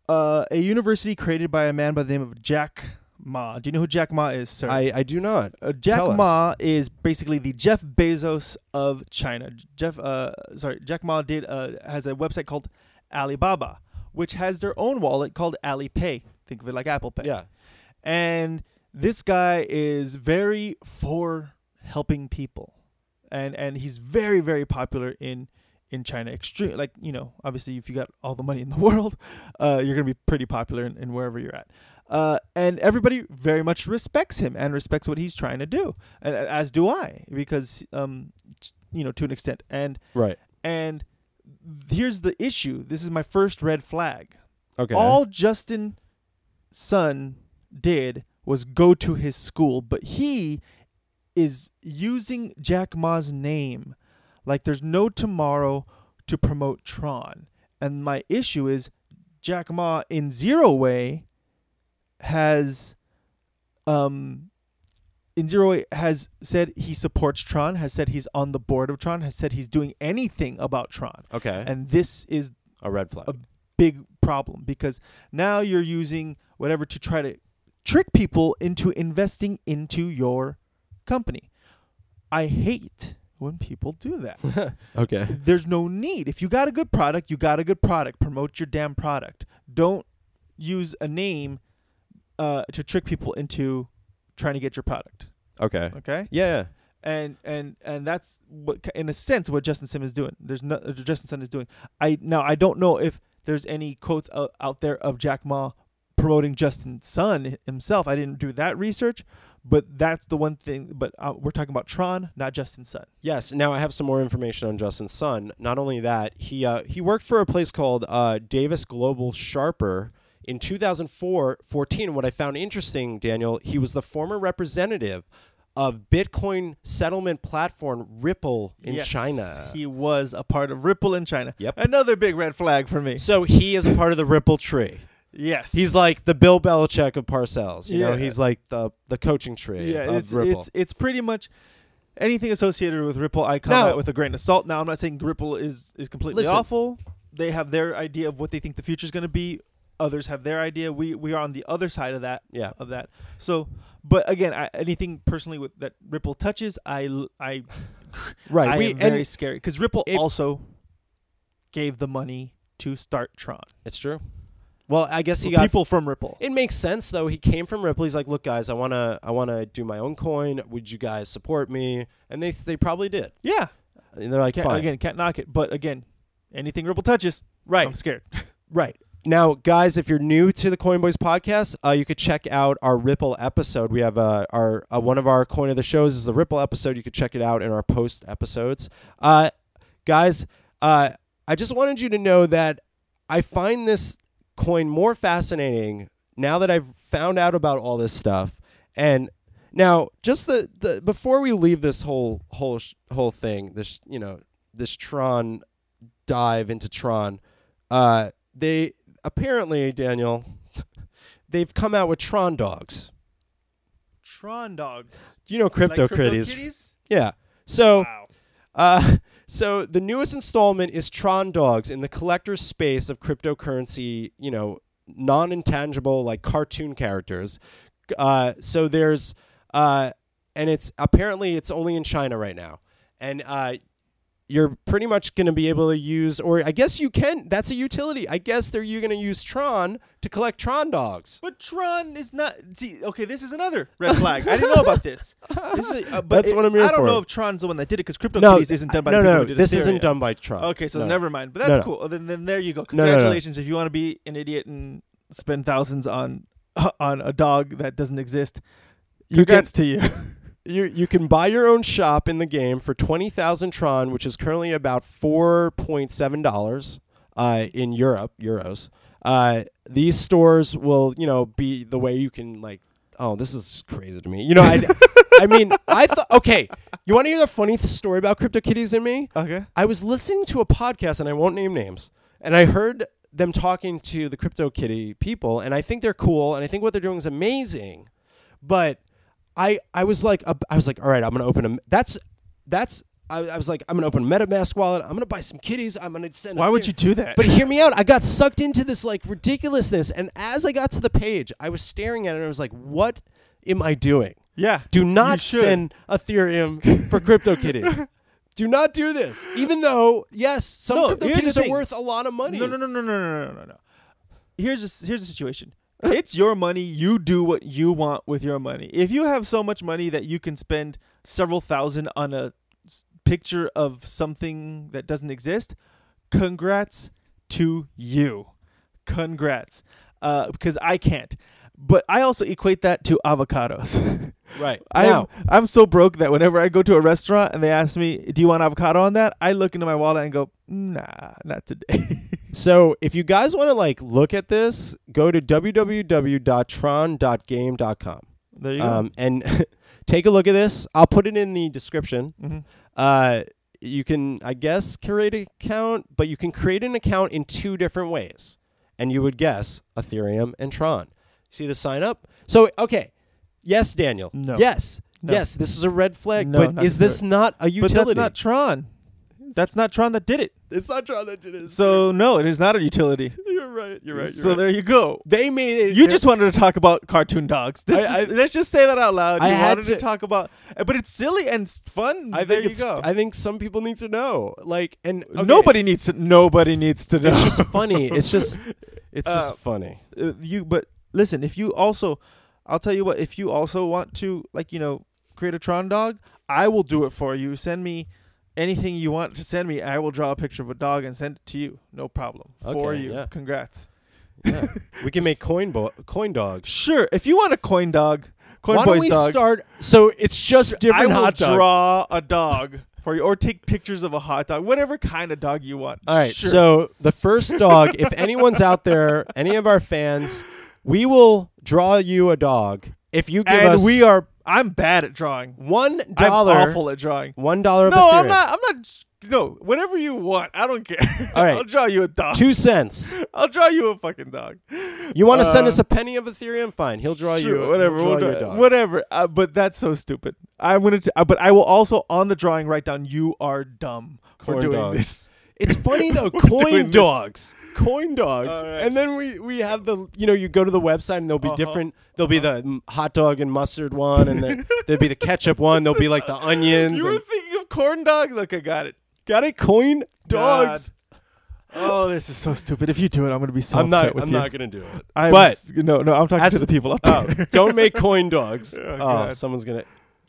[SPEAKER 2] uh, a university created by a man by the name of Jack Ma. Do you know who Jack Ma is, sir?
[SPEAKER 1] I, I do not.
[SPEAKER 2] Uh, Jack
[SPEAKER 1] Tell us.
[SPEAKER 2] Ma is basically the Jeff Bezos of China. Jeff, uh, sorry, Jack Ma did uh, has a website called Alibaba, which has their own wallet called Alipay. Think of it like Apple Pay.
[SPEAKER 1] Yeah.
[SPEAKER 2] And this guy is very for helping people, and and he's very very popular in in China. Extreme, like you know, obviously if you got all the money in the world, uh, you're gonna be pretty popular in, in wherever you're at. Uh, and everybody very much respects him and respects what he's trying to do, and, as do I, because um, you know, to an extent. And
[SPEAKER 1] Right.
[SPEAKER 2] and here's the issue. This is my first red flag.
[SPEAKER 1] Okay.
[SPEAKER 2] All Justin Sun did was go to his school, but he is using Jack Ma's name like there's no tomorrow to promote Tron. And my issue is Jack Ma in Zero Way has um in Zero Way has said he supports Tron, has said he's on the board of Tron, has said he's doing anything about Tron.
[SPEAKER 1] okay.
[SPEAKER 2] And this is
[SPEAKER 1] a red flag.
[SPEAKER 2] a big problem because now you're using whatever to try to trick people into investing into your company. I hate when people do that.
[SPEAKER 1] okay.
[SPEAKER 2] There's no need. If you got a good product, you got a good product. Promote your damn product. Don't use a name uh, to trick people into trying to get your product.
[SPEAKER 1] Okay.
[SPEAKER 2] Okay?
[SPEAKER 1] Yeah.
[SPEAKER 2] and and and that's what in a sense what Justin Sim is doing. There's no Justin Sun is doing. I now I don't know if there's any quotes out, out there of Jack Ma promoting Justin Sun himself. I didn't do that research, but that's the one thing. But uh, we're talking about Tron, not Justin Sun.
[SPEAKER 1] Yes. Now I have some more information on Justin Sun. Not only that, he uh, he worked for a place called uh, Davos Global Shaper in 2004 14. What I found interesting, Daniel, he was the former representative of Bitcoin settlement platform Ripple in China.
[SPEAKER 2] Yes,
[SPEAKER 1] China.
[SPEAKER 2] He was a part of Ripple in China.
[SPEAKER 1] Yep.
[SPEAKER 2] Another big red flag for me.
[SPEAKER 1] so he is a part of the Ripple tree.
[SPEAKER 2] Yes.
[SPEAKER 1] He's like the Bill Belichick of Parcells. You know,
[SPEAKER 2] Yeah.
[SPEAKER 1] he's like the the coaching tree
[SPEAKER 2] yeah,
[SPEAKER 1] of
[SPEAKER 2] it's
[SPEAKER 1] Ripple.
[SPEAKER 2] it's it's pretty much anything associated with Ripple. I come
[SPEAKER 1] Now-
[SPEAKER 2] at with a grain of salt. Now I'm not saying Ripple is is completely
[SPEAKER 1] Listen.
[SPEAKER 2] awful. They have their idea of what they think the future is going to be. Others have their idea. We we are on the other side of that
[SPEAKER 1] yeah.
[SPEAKER 2] of that. So, but again, I, anything personally with that Ripple touches, I
[SPEAKER 1] Right.
[SPEAKER 2] I
[SPEAKER 1] we
[SPEAKER 2] am very scary because Ripple
[SPEAKER 1] if-
[SPEAKER 2] also gave the money to start Tron.
[SPEAKER 1] it's true. Well, I guess he got
[SPEAKER 2] people from Ripple.
[SPEAKER 1] It makes sense though. He came from Ripple. He's like, "Look, guys, I wanna, I wanna do my own coin. Would you guys support me?" And they, they probably did.
[SPEAKER 2] yeah,
[SPEAKER 1] And they're like,
[SPEAKER 2] can't,
[SPEAKER 1] "Fine,
[SPEAKER 2] again, can't knock it. But again, anything Ripple touches,
[SPEAKER 1] right,
[SPEAKER 2] I'm scared.
[SPEAKER 1] right." Now, guys, if you're new to the Coin Boys podcast, uh, you could check out our Ripple episode. We have uh, our uh, one of our coin of the shows is the Ripple episode. You could check it out in our post episodes. Uh, guys, uh, I just wanted you to know that I find this coin more fascinating now that I've found out about all this stuff. And now, just the, the before we leave this whole whole sh- whole thing, this you know this Tron dive into Tron, uh, they apparently Daniel, they've come out with Tron dogs.
[SPEAKER 2] Tron dogs.
[SPEAKER 1] Do you know Crypto
[SPEAKER 2] like
[SPEAKER 1] Kitties?
[SPEAKER 2] Kitties?
[SPEAKER 1] Yeah. So.
[SPEAKER 2] Wow.
[SPEAKER 1] Uh, so the newest installment is Tron Dogs in the collector's space of cryptocurrency, you know, non-intangible like cartoon characters. Uh, so there's uh, and it's apparently it's only in China right now, and uh, you're pretty much going to be able to use, or I guess you can. That's a utility. I guess they're you going to use Tron to collect Tron dogs.
[SPEAKER 2] But Tron is not. See, okay, this is another red flag. I didn't know about this. This is, uh, but
[SPEAKER 1] That's
[SPEAKER 2] it-
[SPEAKER 1] what I'm here
[SPEAKER 2] I don't
[SPEAKER 1] for.
[SPEAKER 2] know if Tron's the one that did it because CryptoKitties
[SPEAKER 1] No,
[SPEAKER 2] isn't done by
[SPEAKER 1] no,
[SPEAKER 2] the people
[SPEAKER 1] no,
[SPEAKER 2] who did
[SPEAKER 1] this isn't done by Tron.
[SPEAKER 2] Okay, so
[SPEAKER 1] No.
[SPEAKER 2] never mind. But that's
[SPEAKER 1] no.
[SPEAKER 2] cool. Oh, Then, then there you go. Congratulations if you want to be an idiot and spend thousands on on a dog that doesn't exist.
[SPEAKER 1] You can,
[SPEAKER 2] Congrats to you.
[SPEAKER 1] you you can buy your own shop in the game for twenty thousand Tron, which is currently about four point seven dollars uh, in Europe euros. Uh, these stores will you know be the way you can like. Oh, this is crazy to me. You know, I, I mean, I thought. Okay, you want to hear the funny th- story about CryptoKitties and me?
[SPEAKER 2] okay.
[SPEAKER 1] I was listening to a podcast, and I won't name names, and I heard them talking to the CryptoKitty people, and I think they're cool, and I think what they're doing is amazing, but I I was like I was like all right I'm gonna open a that's that's I, I was like I'm gonna open a MetaMask wallet I'm gonna buy some kitties I'm gonna send.
[SPEAKER 2] Why would you do that?
[SPEAKER 1] But hear me out. I got sucked into this like ridiculousness, and as I got to the page, I was staring at it and I was like, what am I doing?
[SPEAKER 2] Yeah.
[SPEAKER 1] Do not send Ethereum for crypto kitties do not do this. Even though, yes, some
[SPEAKER 2] no,
[SPEAKER 1] CryptoKitties are worth a lot of money.
[SPEAKER 2] No, no, no, no, no, no, no, no. Here's a, here's the situation it's your money. You do what you want with your money. If you have so much money that you can spend several thousand on a picture of something that doesn't exist, congrats to you. Congrats. Uh, because I can't. But I also equate that to avocados.
[SPEAKER 1] Right.
[SPEAKER 2] I'm,
[SPEAKER 1] now,
[SPEAKER 2] I'm so broke that whenever I go to a restaurant and they ask me, "Do you want avocado on that?" I look into my wallet and go, "Nah, not today."
[SPEAKER 1] so if you guys want to like look at this, go to www.tron.game.com
[SPEAKER 2] there you go.
[SPEAKER 1] um, and take a look at this. I'll put it in the description.
[SPEAKER 2] hmm
[SPEAKER 1] Uh, you can, I guess, create an account, but you can create an account in two different ways. And you would guess Ethereum and Tron. See the sign up? So, okay. Yes, Daniel.
[SPEAKER 2] No.
[SPEAKER 1] Yes.
[SPEAKER 2] No.
[SPEAKER 1] Yes, this is a red flag,
[SPEAKER 2] No,
[SPEAKER 1] but is this
[SPEAKER 2] good.
[SPEAKER 1] not a utility?
[SPEAKER 2] But that's not Tron. That's not Tron that did it.
[SPEAKER 1] it's not Tron that did it.
[SPEAKER 2] So no, it is not a utility.
[SPEAKER 1] you're right. You're right. You're
[SPEAKER 2] so
[SPEAKER 1] right.
[SPEAKER 2] there you go.
[SPEAKER 1] they made it.
[SPEAKER 2] You just wanted to talk about cartoon dogs. This
[SPEAKER 1] I-
[SPEAKER 2] is- let's just say that out loud. You
[SPEAKER 1] I had
[SPEAKER 2] wanted to,
[SPEAKER 1] to-
[SPEAKER 2] talk about, but it's silly and fun.
[SPEAKER 1] I
[SPEAKER 2] there
[SPEAKER 1] think
[SPEAKER 2] you
[SPEAKER 1] it's.
[SPEAKER 2] go.
[SPEAKER 1] I think some people need to know. Like, and okay,
[SPEAKER 2] Nobody needs to. Nobody needs to know.
[SPEAKER 1] It's just funny. It's just. It's
[SPEAKER 2] Uh,
[SPEAKER 1] just funny.
[SPEAKER 2] uh, you but listen if you also i'll tell you what if you also want to like you know create a tron dog i will do it for you send me anything you want to send me i will draw a picture of a dog and send it to you no problem for you
[SPEAKER 1] yeah.
[SPEAKER 2] congrats
[SPEAKER 1] Yeah. we can make coin bo- coin dogs.
[SPEAKER 2] sure if you want a coin dog coin
[SPEAKER 1] Why don't we
[SPEAKER 2] dog
[SPEAKER 1] start? So it's just different
[SPEAKER 2] i will
[SPEAKER 1] hot dogs.
[SPEAKER 2] draw a dog for you or take pictures of a hot dog whatever kind of dog you want
[SPEAKER 1] All right.
[SPEAKER 2] Sure.
[SPEAKER 1] So the first dog, if anyone's out there, any of our fans, we will draw you a dog if you give us
[SPEAKER 2] and
[SPEAKER 1] us.
[SPEAKER 2] we are I'm bad at drawing.
[SPEAKER 1] One
[SPEAKER 2] I'm
[SPEAKER 1] dollar.
[SPEAKER 2] awful at drawing.
[SPEAKER 1] One dollar. of
[SPEAKER 2] No, I'm not. I'm not. No, whatever you want. I don't care.
[SPEAKER 1] All right.
[SPEAKER 2] I'll draw you a dog.
[SPEAKER 1] Two cents.
[SPEAKER 2] I'll draw you a fucking dog.
[SPEAKER 1] You want to send
[SPEAKER 2] Uh,
[SPEAKER 1] us a penny of Ethereum? Fine. He'll draw
[SPEAKER 2] Sure,
[SPEAKER 1] you.
[SPEAKER 2] whatever.
[SPEAKER 1] He'll draw
[SPEAKER 2] we'll
[SPEAKER 1] you a
[SPEAKER 2] draw-
[SPEAKER 1] dog.
[SPEAKER 2] Whatever. Uh, but that's so stupid. I'm gonna. T- uh, but I will also on the drawing write down you are dumb for
[SPEAKER 1] Corn
[SPEAKER 2] doing
[SPEAKER 1] dogs.
[SPEAKER 2] this.
[SPEAKER 1] It's funny though, coin
[SPEAKER 2] this.
[SPEAKER 1] dogs, coin dogs,
[SPEAKER 2] right.
[SPEAKER 1] and then we we have the you know you go to the website and there'll be
[SPEAKER 2] Uh-huh.
[SPEAKER 1] different. There'll be the hot dog and mustard one, and then there'll be the ketchup one. There'll be like the onions.
[SPEAKER 2] You were
[SPEAKER 1] and-
[SPEAKER 2] thinking of corn dogs? Okay, got it.
[SPEAKER 1] got it, coin dogs.
[SPEAKER 2] Oh, this is so stupid. If you do it, I'm gonna be so
[SPEAKER 1] I'm
[SPEAKER 2] upset
[SPEAKER 1] not.
[SPEAKER 2] with
[SPEAKER 1] I'm
[SPEAKER 2] you.
[SPEAKER 1] not gonna do it.
[SPEAKER 2] I'm
[SPEAKER 1] but-
[SPEAKER 2] s- no, no, I'm talking to the people up
[SPEAKER 1] Oh,
[SPEAKER 2] there.
[SPEAKER 1] don't make coin dogs.
[SPEAKER 2] Oh,
[SPEAKER 1] Oh, someone's gonna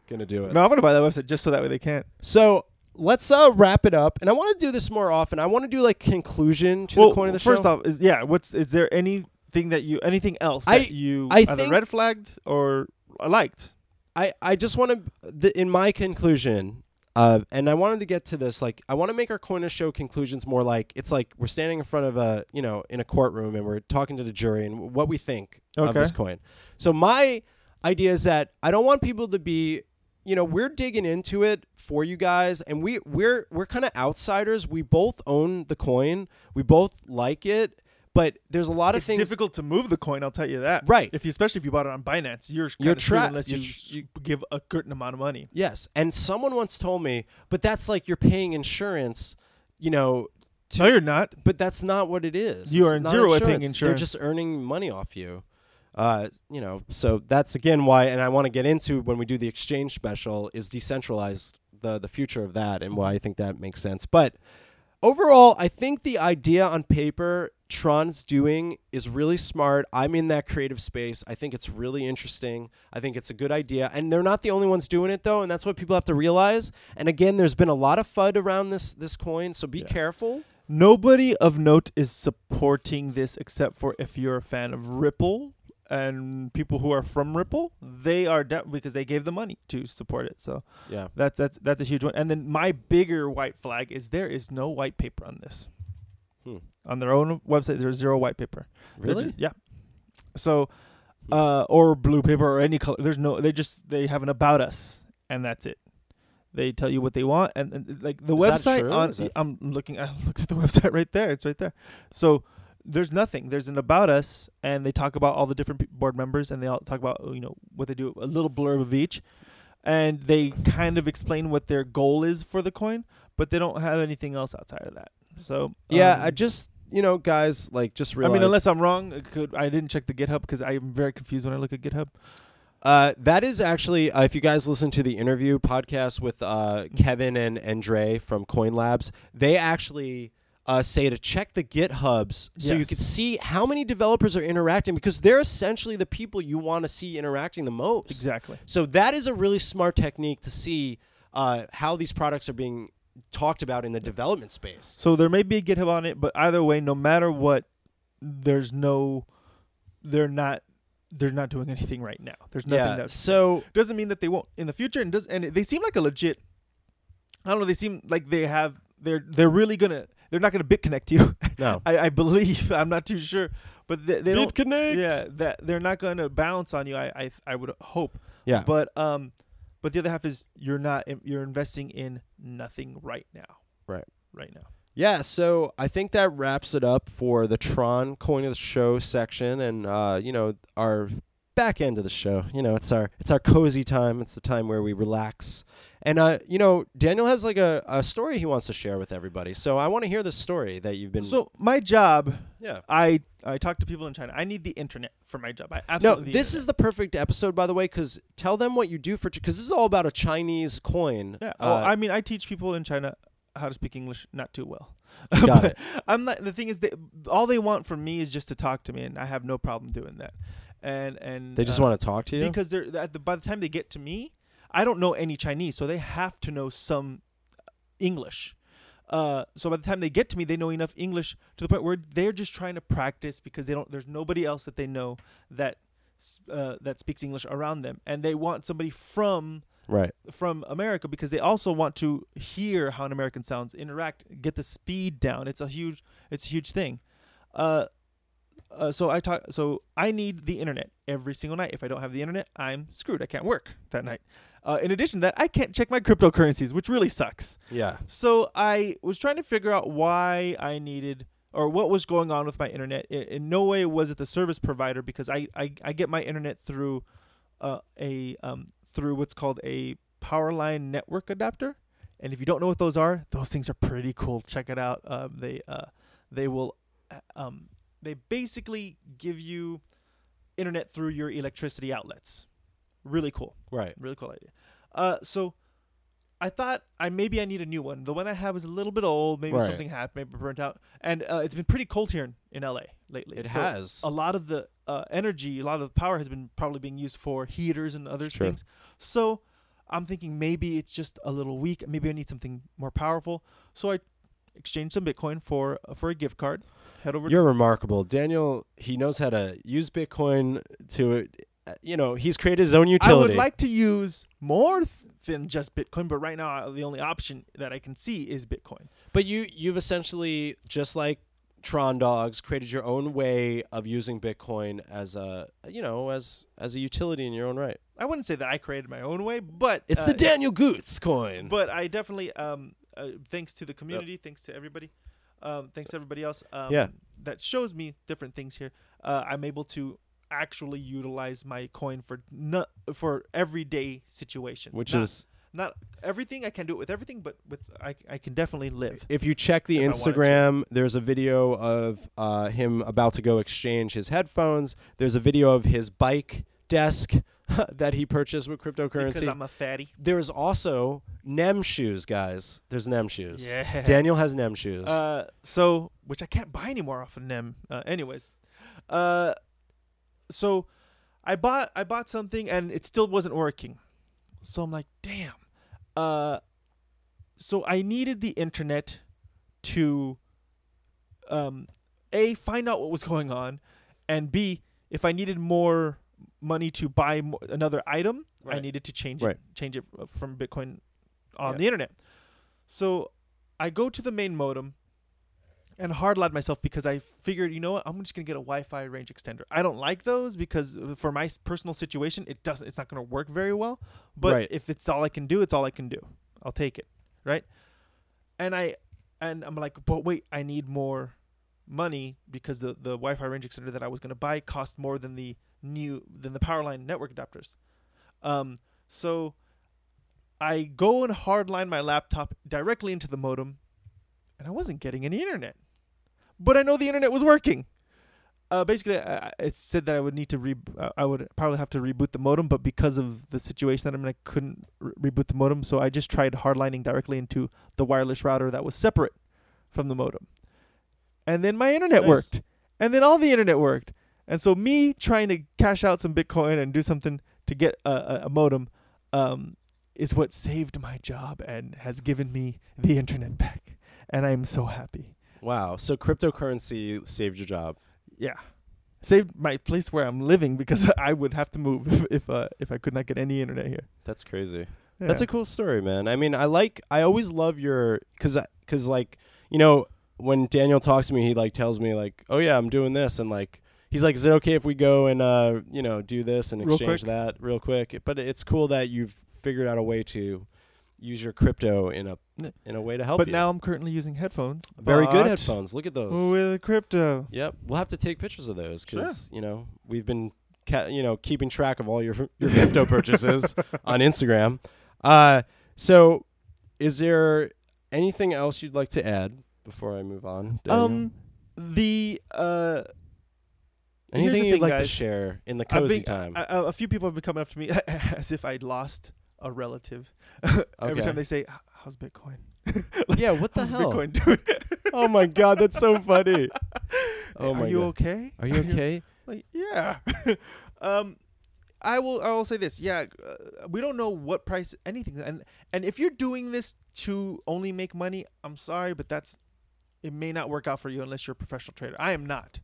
[SPEAKER 1] gonna do it.
[SPEAKER 2] no, I'm gonna buy that website just so that way they can't.
[SPEAKER 1] So let's uh wrap it up, and I want to do this more often. I want to do like conclusion to
[SPEAKER 2] well,
[SPEAKER 1] the coin of the
[SPEAKER 2] first
[SPEAKER 1] show.
[SPEAKER 2] off, is yeah. What's is there anything that you anything else
[SPEAKER 1] I-
[SPEAKER 2] that you
[SPEAKER 1] I
[SPEAKER 2] either red flagged or liked?
[SPEAKER 1] I, I just want to, in my conclusion, uh, and I wanted to get to this, like, I want to make our coin of show conclusions more like it's like we're standing in front of a, you know, in a courtroom and we're talking to the jury and what we think of this coin. So my idea is that I don't want people to be, you know, we're digging into it for you guys, and we we're we're kind of outsiders. We both own the coin, we both like it, but there's a lot of
[SPEAKER 2] It's
[SPEAKER 1] things.
[SPEAKER 2] difficult to move the coin. I'll tell you that.
[SPEAKER 1] Right.
[SPEAKER 2] If you, especially if you bought it on Binance, you're
[SPEAKER 1] You're
[SPEAKER 2] kind of screwed
[SPEAKER 1] tra-
[SPEAKER 2] unless you,
[SPEAKER 1] you're tr-
[SPEAKER 2] you give a certain amount of money.
[SPEAKER 1] Yes, and someone once told me, but that's like you're paying insurance, you know.
[SPEAKER 2] No, you're not.
[SPEAKER 1] But that's not what it is.
[SPEAKER 2] You
[SPEAKER 1] It's
[SPEAKER 2] are in zero by paying insurance.
[SPEAKER 1] They're just earning money off you. Uh, you know, so that's again why, and I want to get into when we do the exchange special is decentralized the the future of that and why I think that makes sense. But overall, I think the idea on paper Tron's doing is really smart. I'm in that creative space. I think it's really interesting. I think it's a good idea. And they're not the only ones doing it though, and that's what people have to realize. And again, there's been a lot of FUD around this this coin, so be
[SPEAKER 2] Yeah.
[SPEAKER 1] careful.
[SPEAKER 2] Nobody of note is supporting this except for if you're a fan of Ripple and people who are from Ripple. They are de- because they gave the money to support it. So
[SPEAKER 1] Yeah.
[SPEAKER 2] that's that's that's a huge one. And then my bigger white flag is there is no white paper on this.
[SPEAKER 1] Hmm.
[SPEAKER 2] On their own website, there's zero white paper.
[SPEAKER 1] Really?
[SPEAKER 2] ju- yeah. So, uh, or blue paper or any color. There's no. They just they have an about us, and that's it. They tell you what they want, and, and like the
[SPEAKER 1] Is
[SPEAKER 2] website on. I'm looking. I looked at the website right there. It's right there. So there's nothing. There's an about us, and they talk about all the different board members, and they all talk about you know what they do. A little blurb of each, and they kind of explain what their goal is for the coin, but they don't have anything else outside of that. So
[SPEAKER 1] Yeah,
[SPEAKER 2] um,
[SPEAKER 1] I just you know, guys, like just
[SPEAKER 2] really
[SPEAKER 1] I
[SPEAKER 2] mean, unless I'm wrong, it could I didn't check the GitHub because I'm very confused when I look at GitHub.
[SPEAKER 1] Uh, that is actually, uh, if you guys listen to the interview podcast with uh, Kevin and Andre from Coin Labs, they actually uh, say to check the GitHubs so you can see how many developers are interacting because they're essentially the people you want to see interacting the most.
[SPEAKER 2] Exactly.
[SPEAKER 1] So that is a really smart technique to see uh, how these products are being talked about in the development space.
[SPEAKER 2] So there may be a GitHub on it, but either way, no matter what, there's no, they're not, they're not doing anything right now. There's nothing
[SPEAKER 1] Yeah.
[SPEAKER 2] that
[SPEAKER 1] So
[SPEAKER 2] doesn't mean that they won't in the future, and does and they seem like a legit. I don't know. They seem like they have. They're they're really gonna. They're not gonna bit connect you.
[SPEAKER 1] no.
[SPEAKER 2] I, I believe. I'm not too sure, but they, they don't.
[SPEAKER 1] BitConnect.
[SPEAKER 2] Yeah, that they're not gonna bounce on you. I I, I would hope.
[SPEAKER 1] Yeah.
[SPEAKER 2] But um, but the other half is you're not. You're investing in nothing right now.
[SPEAKER 1] Right.
[SPEAKER 2] Right now.
[SPEAKER 1] Yeah, so I think that wraps it up for the Tron coin of the show section, and uh, you know our back end of the show. You know, it's our it's our cozy time. It's the time where we relax, and uh, you know, Daniel has like a, a story he wants to share with everybody. So I want to hear the story that you've been.
[SPEAKER 2] So my job,
[SPEAKER 1] yeah.
[SPEAKER 2] I I talk to people in China. I need the internet for my job. I
[SPEAKER 1] No,
[SPEAKER 2] absolutely. need
[SPEAKER 1] this is the perfect episode, by the way, because tell them what you do for because this is all about a Chinese coin.
[SPEAKER 2] Yeah.
[SPEAKER 1] Uh,
[SPEAKER 2] well, I mean, I teach people in China how to speak English not too well.
[SPEAKER 1] Got it.
[SPEAKER 2] I'm not. The thing is, that all they want from me is just to talk to me, and I have no problem doing that. And and
[SPEAKER 1] they just
[SPEAKER 2] uh,
[SPEAKER 1] want to talk to you.
[SPEAKER 2] because they're at the, by the time they get to me, I don't know any Chinese, so they have to know some English. Uh, so by the time they get to me, they know enough English to the point where they're just trying to practice because they don't. There's nobody else that they know that uh, that speaks English around them, and they want somebody from
[SPEAKER 1] right.
[SPEAKER 2] from America because they also want to hear how an American sounds, interact, get the speed down. It's a huge, it's a huge thing. Uh, uh, so I talk. So I need the internet every single night. If I don't have the internet, I'm screwed. I can't work that night. Uh, in addition to that, I can't check my cryptocurrencies, which really sucks.
[SPEAKER 1] Yeah.
[SPEAKER 2] So I was trying to figure out why I needed or what was going on with my internet. In, in no way was it the service provider because I I, I get my internet through uh, a um, through what's called a Powerline network adapter. And if you don't know what those are, those things are pretty cool. Check it out. Uh, they uh, they will um, they basically give you internet through your electricity outlets. Really cool.
[SPEAKER 1] Right.
[SPEAKER 2] Really cool idea. Uh, so I thought I maybe I need a new one. The one I have is a little bit old. Maybe
[SPEAKER 1] Right.
[SPEAKER 2] something happened. Maybe burnt out. And uh, it's been pretty cold here in, in LA lately.
[SPEAKER 1] It
[SPEAKER 2] So
[SPEAKER 1] has.
[SPEAKER 2] a lot of the uh, energy, a lot of the power has been probably being used for heaters and other
[SPEAKER 1] Sure.
[SPEAKER 2] things. So I'm thinking maybe it's just a little weak. Maybe I need something more powerful. So I exchanged some Bitcoin for uh, for a gift card. Head over.
[SPEAKER 1] You're remarkable, Daniel. He knows how to use Bitcoin to, you know, he's created his own utility.
[SPEAKER 2] I would like to use more th- than just Bitcoin, but right now uh, the only option that I can see is Bitcoin.
[SPEAKER 1] But you you've essentially just like Tron Dogs created your own way of using Bitcoin as a you know as as a utility in your own right.
[SPEAKER 2] I wouldn't say that I created my own way, but
[SPEAKER 1] It's
[SPEAKER 2] uh,
[SPEAKER 1] the Daniel Goots coin.
[SPEAKER 2] But I definitely, um, uh, thanks to the community, thanks to everybody, um, thanks to everybody else, um,
[SPEAKER 1] Yeah.
[SPEAKER 2] that shows me different things here. Uh, I'm able to actually utilize my coin for not for everyday situations,
[SPEAKER 1] which
[SPEAKER 2] Not-
[SPEAKER 1] is
[SPEAKER 2] not everything. I can do it with everything, but with I, I can definitely live.
[SPEAKER 1] if you check the
[SPEAKER 2] If I wanted to.
[SPEAKER 1] Instagram, there's a video of uh, him about to go exchange his headphones. There's a video of his bike desk that he purchased with
[SPEAKER 2] Because
[SPEAKER 1] cryptocurrency.
[SPEAKER 2] I'm a fatty.
[SPEAKER 1] There's also Nem shoes, guys. There's Nem shoes.
[SPEAKER 2] Yeah.
[SPEAKER 1] Daniel has Nem shoes.
[SPEAKER 2] Uh, so which I can't buy anymore off of Nem. Uh, anyways, uh, so I bought I bought something and it still wasn't working. So I'm like, damn. Uh, so I needed the internet to, um, a find out what was going on, and b if I needed more money to buy mo- another item, I needed to change
[SPEAKER 1] Right.
[SPEAKER 2] it change it uh, from Bitcoin on
[SPEAKER 1] Yeah.
[SPEAKER 2] the internet. So I go to the main modem and hardline myself because I figured, you know what, I'm just gonna get a Wi-Fi range extender. I don't like those because uh, for my personal situation, it doesn't. It's not gonna work very well. But
[SPEAKER 1] Right.
[SPEAKER 2] if it's all I can do, it's all I can do. I'll take it, right? And I, and I'm like, but wait, I need more money because the the Wi-Fi range extender that I was gonna buy cost more than the new than the Powerline network adapters. Um, so I go and hardline my laptop directly into the modem, and I wasn't getting any internet. But I know the internet was working. Uh, basically, I, it said that I would need to re- uh, I would probably have to reboot the modem, but because of the situation that I'm in, I couldn't re- reboot the modem. So I just tried hardlining directly into the wireless router that was separate from the modem, and then my internet
[SPEAKER 1] Nice.
[SPEAKER 2] worked, and then all the internet worked. And so me trying to cash out some Bitcoin and do something to get a, a, a modem um, is what saved my job and has given me the internet back. And I'm so happy.
[SPEAKER 1] Wow. So cryptocurrency saved your job.
[SPEAKER 2] Yeah. Saved my place where I'm living because I would have to move if if, uh, if I could not get any internet here.
[SPEAKER 1] That's crazy.
[SPEAKER 2] Yeah.
[SPEAKER 1] That's a cool story, man. I mean, I like. I always love your because because like you know when Daniel talks to me, he like tells me like, oh yeah, I'm doing this, and like he's like, is it okay if we go and uh you know do this and
[SPEAKER 2] Real
[SPEAKER 1] exchange
[SPEAKER 2] quick.
[SPEAKER 1] that real quick? But it's cool that you've figured out a way to use your crypto in a in a way to help you.
[SPEAKER 2] but
[SPEAKER 1] you.
[SPEAKER 2] now I'm currently using headphones.
[SPEAKER 1] very good headphones. Look at those.
[SPEAKER 2] With crypto.
[SPEAKER 1] Yep, we'll have to take pictures of those because you know we've been ca- you know keeping track of all your your crypto purchases on Instagram. Uh, so is there anything else you'd like to add before I move on? Daniel?
[SPEAKER 2] Um, the uh,
[SPEAKER 1] anything you'd
[SPEAKER 2] thing,
[SPEAKER 1] like to share in the cozy
[SPEAKER 2] been-
[SPEAKER 1] time?
[SPEAKER 2] a few people have been coming up to me as if I'd lost a relative. Every
[SPEAKER 1] Okay.
[SPEAKER 2] time they say, "H- "How's Bitcoin?"
[SPEAKER 1] yeah, what the
[SPEAKER 2] How's
[SPEAKER 1] hell?
[SPEAKER 2] Bitcoin doing?
[SPEAKER 1] Oh my god, that's so funny. Oh
[SPEAKER 2] Are
[SPEAKER 1] my
[SPEAKER 2] you
[SPEAKER 1] God.
[SPEAKER 2] okay?
[SPEAKER 1] Are you okay?
[SPEAKER 2] Like, yeah. um, I will. I will say this. Yeah, uh, we don't know what price anything, and and if you're doing this to only make money, I'm sorry, but that's it may not work out for you unless you're a professional trader. I am not.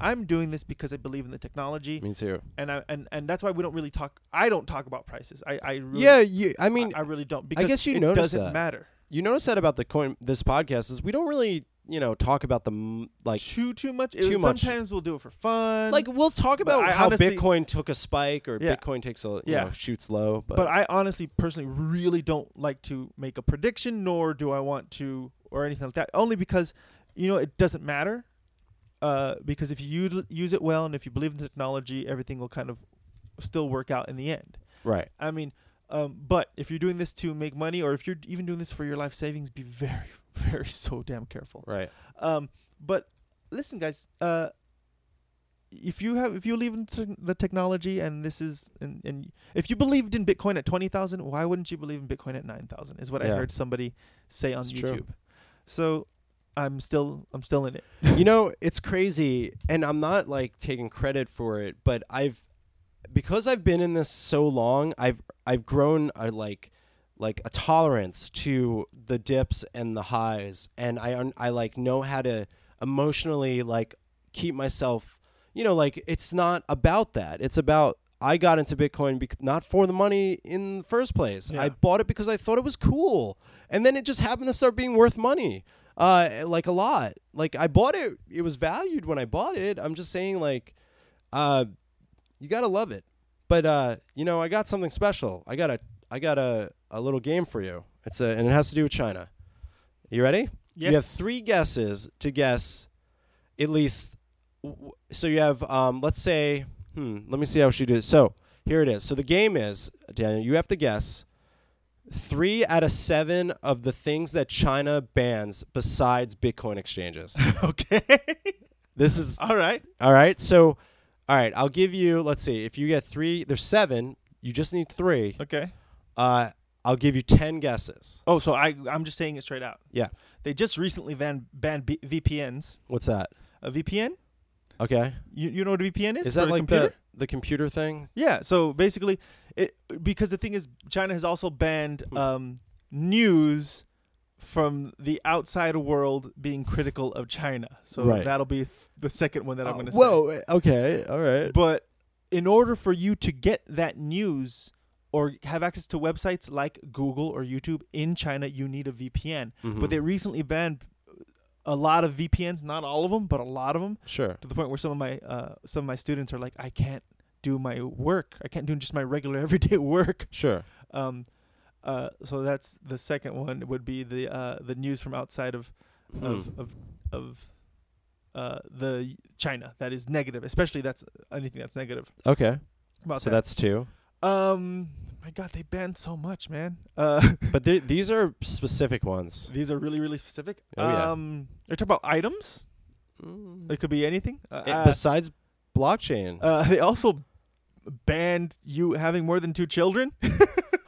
[SPEAKER 2] I'm doing this because I believe in the technology,
[SPEAKER 1] Me too.
[SPEAKER 2] and I and and that's why we don't really talk. I don't talk about prices. I I really,
[SPEAKER 1] Yeah, you. I mean,
[SPEAKER 2] I, I really don't because
[SPEAKER 1] guess you
[SPEAKER 2] it
[SPEAKER 1] notice
[SPEAKER 2] doesn't
[SPEAKER 1] that.
[SPEAKER 2] matter.
[SPEAKER 1] you notice that about the coin this podcast is we don't really you know talk about the like
[SPEAKER 2] too too much. It-
[SPEAKER 1] too much.
[SPEAKER 2] Sometimes we'll do it for fun.
[SPEAKER 1] like we'll talk about
[SPEAKER 2] I
[SPEAKER 1] how
[SPEAKER 2] honestly-
[SPEAKER 1] Bitcoin took a spike or
[SPEAKER 2] Yeah.
[SPEAKER 1] Bitcoin takes a you
[SPEAKER 2] Yeah.
[SPEAKER 1] know shoots low, but,
[SPEAKER 2] but I honestly, personally, really don't like to make a prediction, nor do I want to, or anything like that. Only because, you know, it doesn't matter. Uh, because if you use, use it well and if you believe in the technology, everything will kind of still work out in the end.
[SPEAKER 1] right.
[SPEAKER 2] I mean, um, but if you're doing this to make money, or if you're even doing this for your life savings, be very, very so damn careful.
[SPEAKER 1] Right.
[SPEAKER 2] Um, but listen, guys. Uh, if you have, if you believe in te- the technology, and this is, and, and if you believed in Bitcoin at twenty thousand, why wouldn't you believe in Bitcoin at nine thousand? Is what I heard somebody say on
[SPEAKER 1] It's
[SPEAKER 2] YouTube.
[SPEAKER 1] true.
[SPEAKER 2] So, I'm still, I'm still in it.
[SPEAKER 1] you know, it's crazy, and I'm not like taking credit for it, but I've because I've been in this so long, I've I've grown a like like a tolerance to the dips and the highs, and I un- I like know how to emotionally like keep myself, you know, like it's not about that. It's about I got into Bitcoin bec- not for the money in the first place.
[SPEAKER 2] Yeah.
[SPEAKER 1] I bought it because I thought it was cool, and then it just happened to start being worth money, uh, like a lot. Like I bought it; it was valued when I bought it. I'm just saying, like, uh, you gotta love it. But uh, you know, I got something special. I got a, I got a, a little game for you. It's a, and it has to do with China. You ready? Yes. You have three guesses to guess, at least. w- So you have, um, let's say, hmm, let me see how she did. it. So here it is. So the game is, Daniel, you have to guess three out of seven of the things that China bans besides Bitcoin exchanges.
[SPEAKER 2] okay.
[SPEAKER 1] this is
[SPEAKER 2] All right.
[SPEAKER 1] all right. So, all right, I'll give you. Let's see. If you get three, there's seven. You just need three.
[SPEAKER 2] Okay.
[SPEAKER 1] Uh, I'll give you ten guesses.
[SPEAKER 2] Oh, so I, I'm just saying it straight out.
[SPEAKER 1] Yeah.
[SPEAKER 2] They just recently banned banned B- VPNs.
[SPEAKER 1] What's that?
[SPEAKER 2] A VPN?
[SPEAKER 1] Okay.
[SPEAKER 2] You, you know what a VPN is?
[SPEAKER 1] Is that like
[SPEAKER 2] computer?
[SPEAKER 1] the the computer thing?
[SPEAKER 2] Yeah. So basically, it because the thing is, China has also banned
[SPEAKER 1] Hmm.
[SPEAKER 2] um, news from the outside world being critical of China. So
[SPEAKER 1] Right.
[SPEAKER 2] that'll be th- the second one that I'm
[SPEAKER 1] Uh,
[SPEAKER 2] going to say.
[SPEAKER 1] whoa. Okay. All right.
[SPEAKER 2] But in order for you to get that news or have access to websites like Google or YouTube in China, you need a VPN. But they recently banned a lot of VPNs, not all of them, but a lot of them,
[SPEAKER 1] sure.
[SPEAKER 2] to the point where some of my uh, some of my students are like, I can't do my work. I can't do just my regular everyday work.
[SPEAKER 1] Sure.
[SPEAKER 2] Um, uh, so that's the second one would be the uh, the news from outside of of
[SPEAKER 1] Hmm.
[SPEAKER 2] of of uh, the China that is negative, especially that's anything that's negative
[SPEAKER 1] Okay.
[SPEAKER 2] about
[SPEAKER 1] So
[SPEAKER 2] that.
[SPEAKER 1] that's two.
[SPEAKER 2] Um, my God, they banned so much, man. Uh,
[SPEAKER 1] But these are specific ones.
[SPEAKER 2] these are really really specific.
[SPEAKER 1] Oh, yeah.
[SPEAKER 2] Um, they're talking about items.
[SPEAKER 1] Mm.
[SPEAKER 2] It could be anything. Uh, uh,
[SPEAKER 1] Besides blockchain.
[SPEAKER 2] uh, they also banned you having more than two children.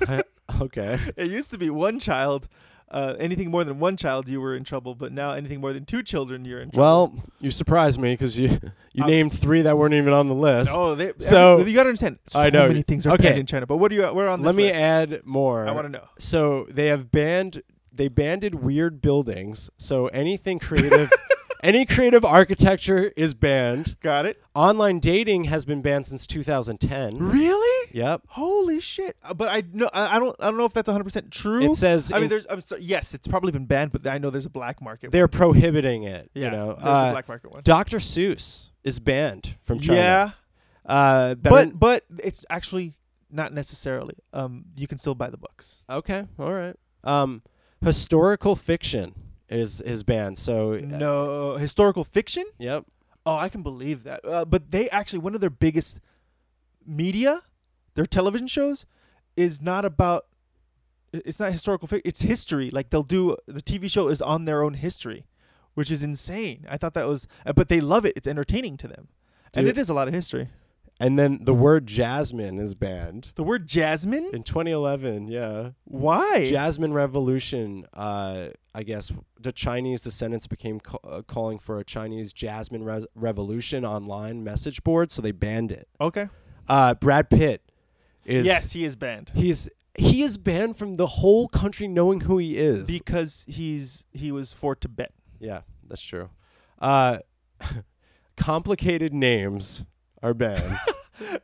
[SPEAKER 1] okay.
[SPEAKER 2] it used to be one child. Uh, anything more than one child, you were in trouble. But now, anything more than two children, you're in trouble.
[SPEAKER 1] Well, you surprised me because you you
[SPEAKER 2] Um,
[SPEAKER 1] named three that weren't even on the list.
[SPEAKER 2] oh, they,
[SPEAKER 1] so-
[SPEAKER 2] every- you gotta understand. So
[SPEAKER 1] I know.
[SPEAKER 2] many things are
[SPEAKER 1] Okay.
[SPEAKER 2] banned in China. But what do you? We're on.
[SPEAKER 1] Let me
[SPEAKER 2] list.
[SPEAKER 1] add more.
[SPEAKER 2] I want to know.
[SPEAKER 1] So they have banned they banded weird buildings. So anything creative any creative architecture is banned.
[SPEAKER 2] Got it.
[SPEAKER 1] Online dating has been banned since 2010.
[SPEAKER 2] Really?
[SPEAKER 1] Yep.
[SPEAKER 2] Holy shit! Uh, But I know I, I don't I don't know if that's 100 percent true.
[SPEAKER 1] It says
[SPEAKER 2] I mean, there's I'm sorry, yes, it's probably been banned, but I know there's a black market.
[SPEAKER 1] they're prohibiting it,
[SPEAKER 2] yeah,
[SPEAKER 1] you know.
[SPEAKER 2] there's a
[SPEAKER 1] Uh,
[SPEAKER 2] black market one.
[SPEAKER 1] Dr. Seuss is banned from China.
[SPEAKER 2] Yeah,
[SPEAKER 1] Uh,
[SPEAKER 2] but but it's actually not necessarily. Um, you can still buy the books.
[SPEAKER 1] okay, all right. Um, historical fiction is is banned. So uh,
[SPEAKER 2] No historical fiction.
[SPEAKER 1] Yep.
[SPEAKER 2] Oh, I can believe that. Uh, but they actually one of their biggest media, their television shows, is not about. It's not historical fiction. It's history. Like they'll do the TV show is on their own history, which is insane. I thought that was, uh, but they love it. It's entertaining to them, and it is a lot of history.
[SPEAKER 1] And then the word jasmine is banned
[SPEAKER 2] The word jasmine.
[SPEAKER 1] in 2011. Yeah.
[SPEAKER 2] Why?
[SPEAKER 1] Jasmine Revolution. Uh, I guess the Chinese descendants became ca- uh, calling for a Chinese Jasmine re- Revolution online message board, so they banned it.
[SPEAKER 2] okay.
[SPEAKER 1] Uh, Brad Pitt is
[SPEAKER 2] yes, he is banned
[SPEAKER 1] He's he is banned from the whole country knowing who he is.
[SPEAKER 2] because he's he was for Tibet.
[SPEAKER 1] yeah, that's true. Uh, complicated names are banned.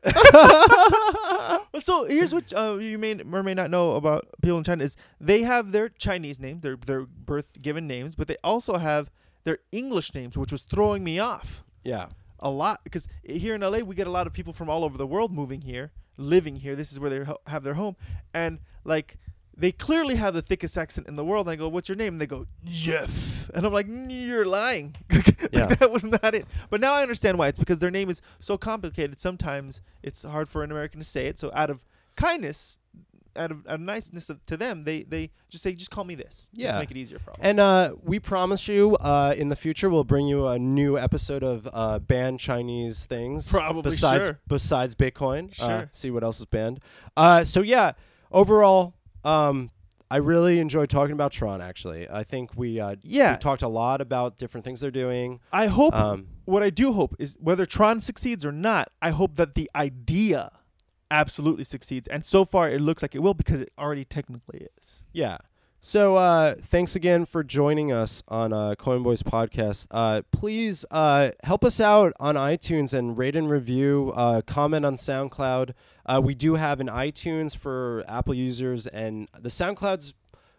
[SPEAKER 2] so here's what uh, you may or may not know about people in China is they have their Chinese names, their their birth given names, but they also have their English names, which was throwing me off
[SPEAKER 1] Yeah.
[SPEAKER 2] a lot because here in LA we get a lot of people from all over the world moving here, living here. This is where they ho- have their home, and like they clearly have the thickest accent in the world. And I go, "What's your name?" And they go, "Jeff," and I'm like, "Mm, "You're lying. Like,
[SPEAKER 1] Yeah.
[SPEAKER 2] that was not it." But now I understand why. It's because their name is so complicated. Sometimes it's hard for an American to say it. So out of kindness. Out of, out of niceness of, to them, they, they just say, just call me this. Just
[SPEAKER 1] Yeah.
[SPEAKER 2] to make it easier for all. us."
[SPEAKER 1] And uh, we promise you, uh, in the future, we'll bring you a new episode of uh, banned Chinese things.
[SPEAKER 2] Probably,
[SPEAKER 1] besides
[SPEAKER 2] sure.
[SPEAKER 1] besides Bitcoin. Uh,
[SPEAKER 2] Sure.
[SPEAKER 1] see what else is banned. Uh, so yeah, overall, um, I really enjoyed talking about Tron. Actually, I think we uh,
[SPEAKER 2] Yeah.
[SPEAKER 1] we talked a lot about different things they're doing.
[SPEAKER 2] I hope
[SPEAKER 1] Um,
[SPEAKER 2] what I do hope is whether Tron succeeds or not, I hope that the idea absolutely succeeds. And so far it looks like it will because it already technically is.
[SPEAKER 1] Yeah. So uh, thanks again for joining us on uh, Coin Boys podcast. Uh, please uh, help us out on iTunes and rate and review. Uh, comment on SoundCloud. Uh, we do have an iTunes for Apple users, and the SoundCloud's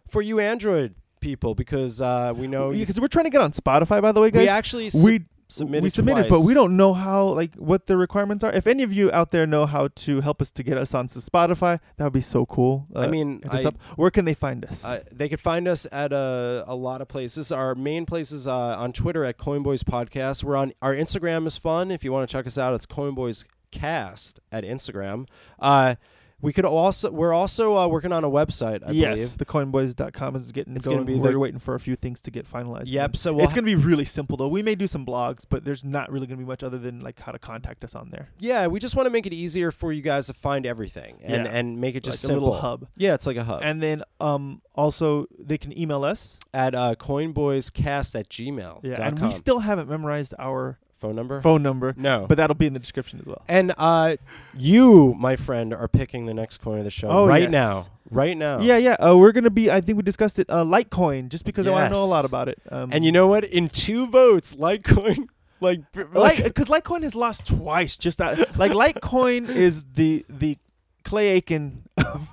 [SPEAKER 1] for you Android people because uh, we know
[SPEAKER 2] Because we're trying to get on Spotify by the way, guys.
[SPEAKER 1] we actually
[SPEAKER 2] we
[SPEAKER 1] submitted.
[SPEAKER 2] we submitted,
[SPEAKER 1] twice.
[SPEAKER 2] but we don't know how like what the requirements are. If any of you out there know how to help us to get us onto Spotify, that would be so cool.
[SPEAKER 1] I
[SPEAKER 2] Uh,
[SPEAKER 1] mean, I-.
[SPEAKER 2] Where can they find us?
[SPEAKER 1] Uh, they could find us at a, a lot of places. Our main places uh, on Twitter at Coinboys Podcast. We're on our Instagram is fun. If you want to check us out, it's Coinboys Cast at Instagram. Uh, we could also we're also uh, working on a website. I
[SPEAKER 2] yes, the coinboys.com is getting
[SPEAKER 1] It's
[SPEAKER 2] going.
[SPEAKER 1] gonna be
[SPEAKER 2] We're
[SPEAKER 1] the-
[SPEAKER 2] waiting for a few things to get finalized.
[SPEAKER 1] Yep. So we'll
[SPEAKER 2] it's gonna be really simple though. We may do some blogs, but there's not really gonna be much other than like how to contact us on there.
[SPEAKER 1] yeah, we just want to make it easier for you guys to find everything and
[SPEAKER 2] Yeah.
[SPEAKER 1] and make it just
[SPEAKER 2] like
[SPEAKER 1] simple.
[SPEAKER 2] a little hub.
[SPEAKER 1] Yeah, it's like a hub.
[SPEAKER 2] And then um also they can email us.
[SPEAKER 1] at uh, coinboyscast at gmail.
[SPEAKER 2] Yeah, and we still haven't memorized our
[SPEAKER 1] phone number.
[SPEAKER 2] phone number,
[SPEAKER 1] No.
[SPEAKER 2] but that'll be in the description as well.
[SPEAKER 1] And uh, you, my friend, are picking the next coin of the show
[SPEAKER 2] Oh,
[SPEAKER 1] right
[SPEAKER 2] yes.
[SPEAKER 1] now. Right now.
[SPEAKER 2] Yeah, yeah. Uh, we're gonna be. I think we discussed it. Uh, Litecoin, just because I want to know a lot about it. Um,
[SPEAKER 1] And you know what? In two votes, Litecoin, like,
[SPEAKER 2] like, because Litecoin has lost twice. Just out, like Litecoin is the the Clay Aiken of.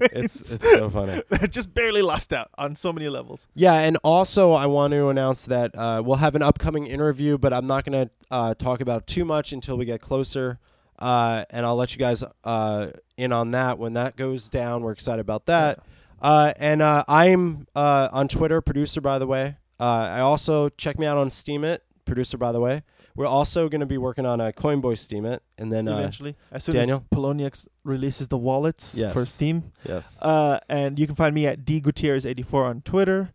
[SPEAKER 1] It's it's so funny.
[SPEAKER 2] just barely lost out on so many levels.
[SPEAKER 1] Yeah, and also I want to announce that uh, we'll have an upcoming interview, but I'm not going to uh, talk about it too much until we get closer. Uh, and I'll let you guys uh, in on that when that goes down. We're excited about that. Uh, and uh, I'm uh, on Twitter, producer, by the way. Uh, I also check me out on Steemit, producer, by the way. We're also going to be working on a Coinboy Steemit, and then uh,
[SPEAKER 2] Eventually, as soon
[SPEAKER 1] Daniel?
[SPEAKER 2] as Poloniex releases the wallets
[SPEAKER 1] Yes.
[SPEAKER 2] for Steem,
[SPEAKER 1] yes,
[SPEAKER 2] uh, and you can find me at dgutierrez84 on Twitter.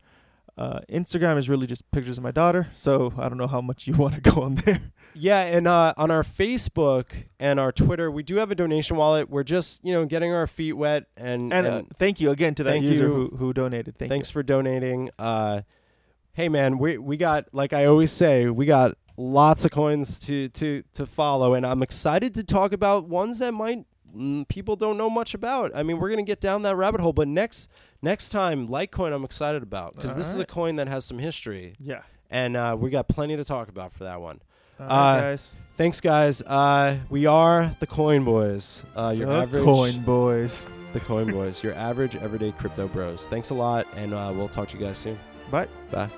[SPEAKER 2] Uh, Instagram is really just pictures of my daughter, so I don't know how much you want to go on there.
[SPEAKER 1] Yeah, and uh, on our Facebook and our Twitter, we do have a donation wallet. We're just, you know, getting our feet wet and,
[SPEAKER 2] And,
[SPEAKER 1] and
[SPEAKER 2] uh, thank you again to that user
[SPEAKER 1] you.
[SPEAKER 2] who, who donated. Thank
[SPEAKER 1] thanks for donating. Uh, hey man, we we got like I always say, we got lots of coins to to to follow, and I'm excited to talk about ones that might mm, people don't know much about. I mean, we're gonna get down that rabbit hole, but next next time, Litecoin, I'm excited about because this is a coin that has some history.
[SPEAKER 2] Yeah.
[SPEAKER 1] and uh, we got plenty to talk about for that one.
[SPEAKER 2] All
[SPEAKER 1] Uh,
[SPEAKER 2] guys.
[SPEAKER 1] Thanks, guys. Uh, we are the Coin Boys. Uh, your
[SPEAKER 2] The
[SPEAKER 1] average
[SPEAKER 2] coin boys.
[SPEAKER 1] the Coin Boys. Your average everyday crypto bros. Thanks a lot, and uh, we'll talk to you guys soon.
[SPEAKER 2] Bye.
[SPEAKER 1] Bye.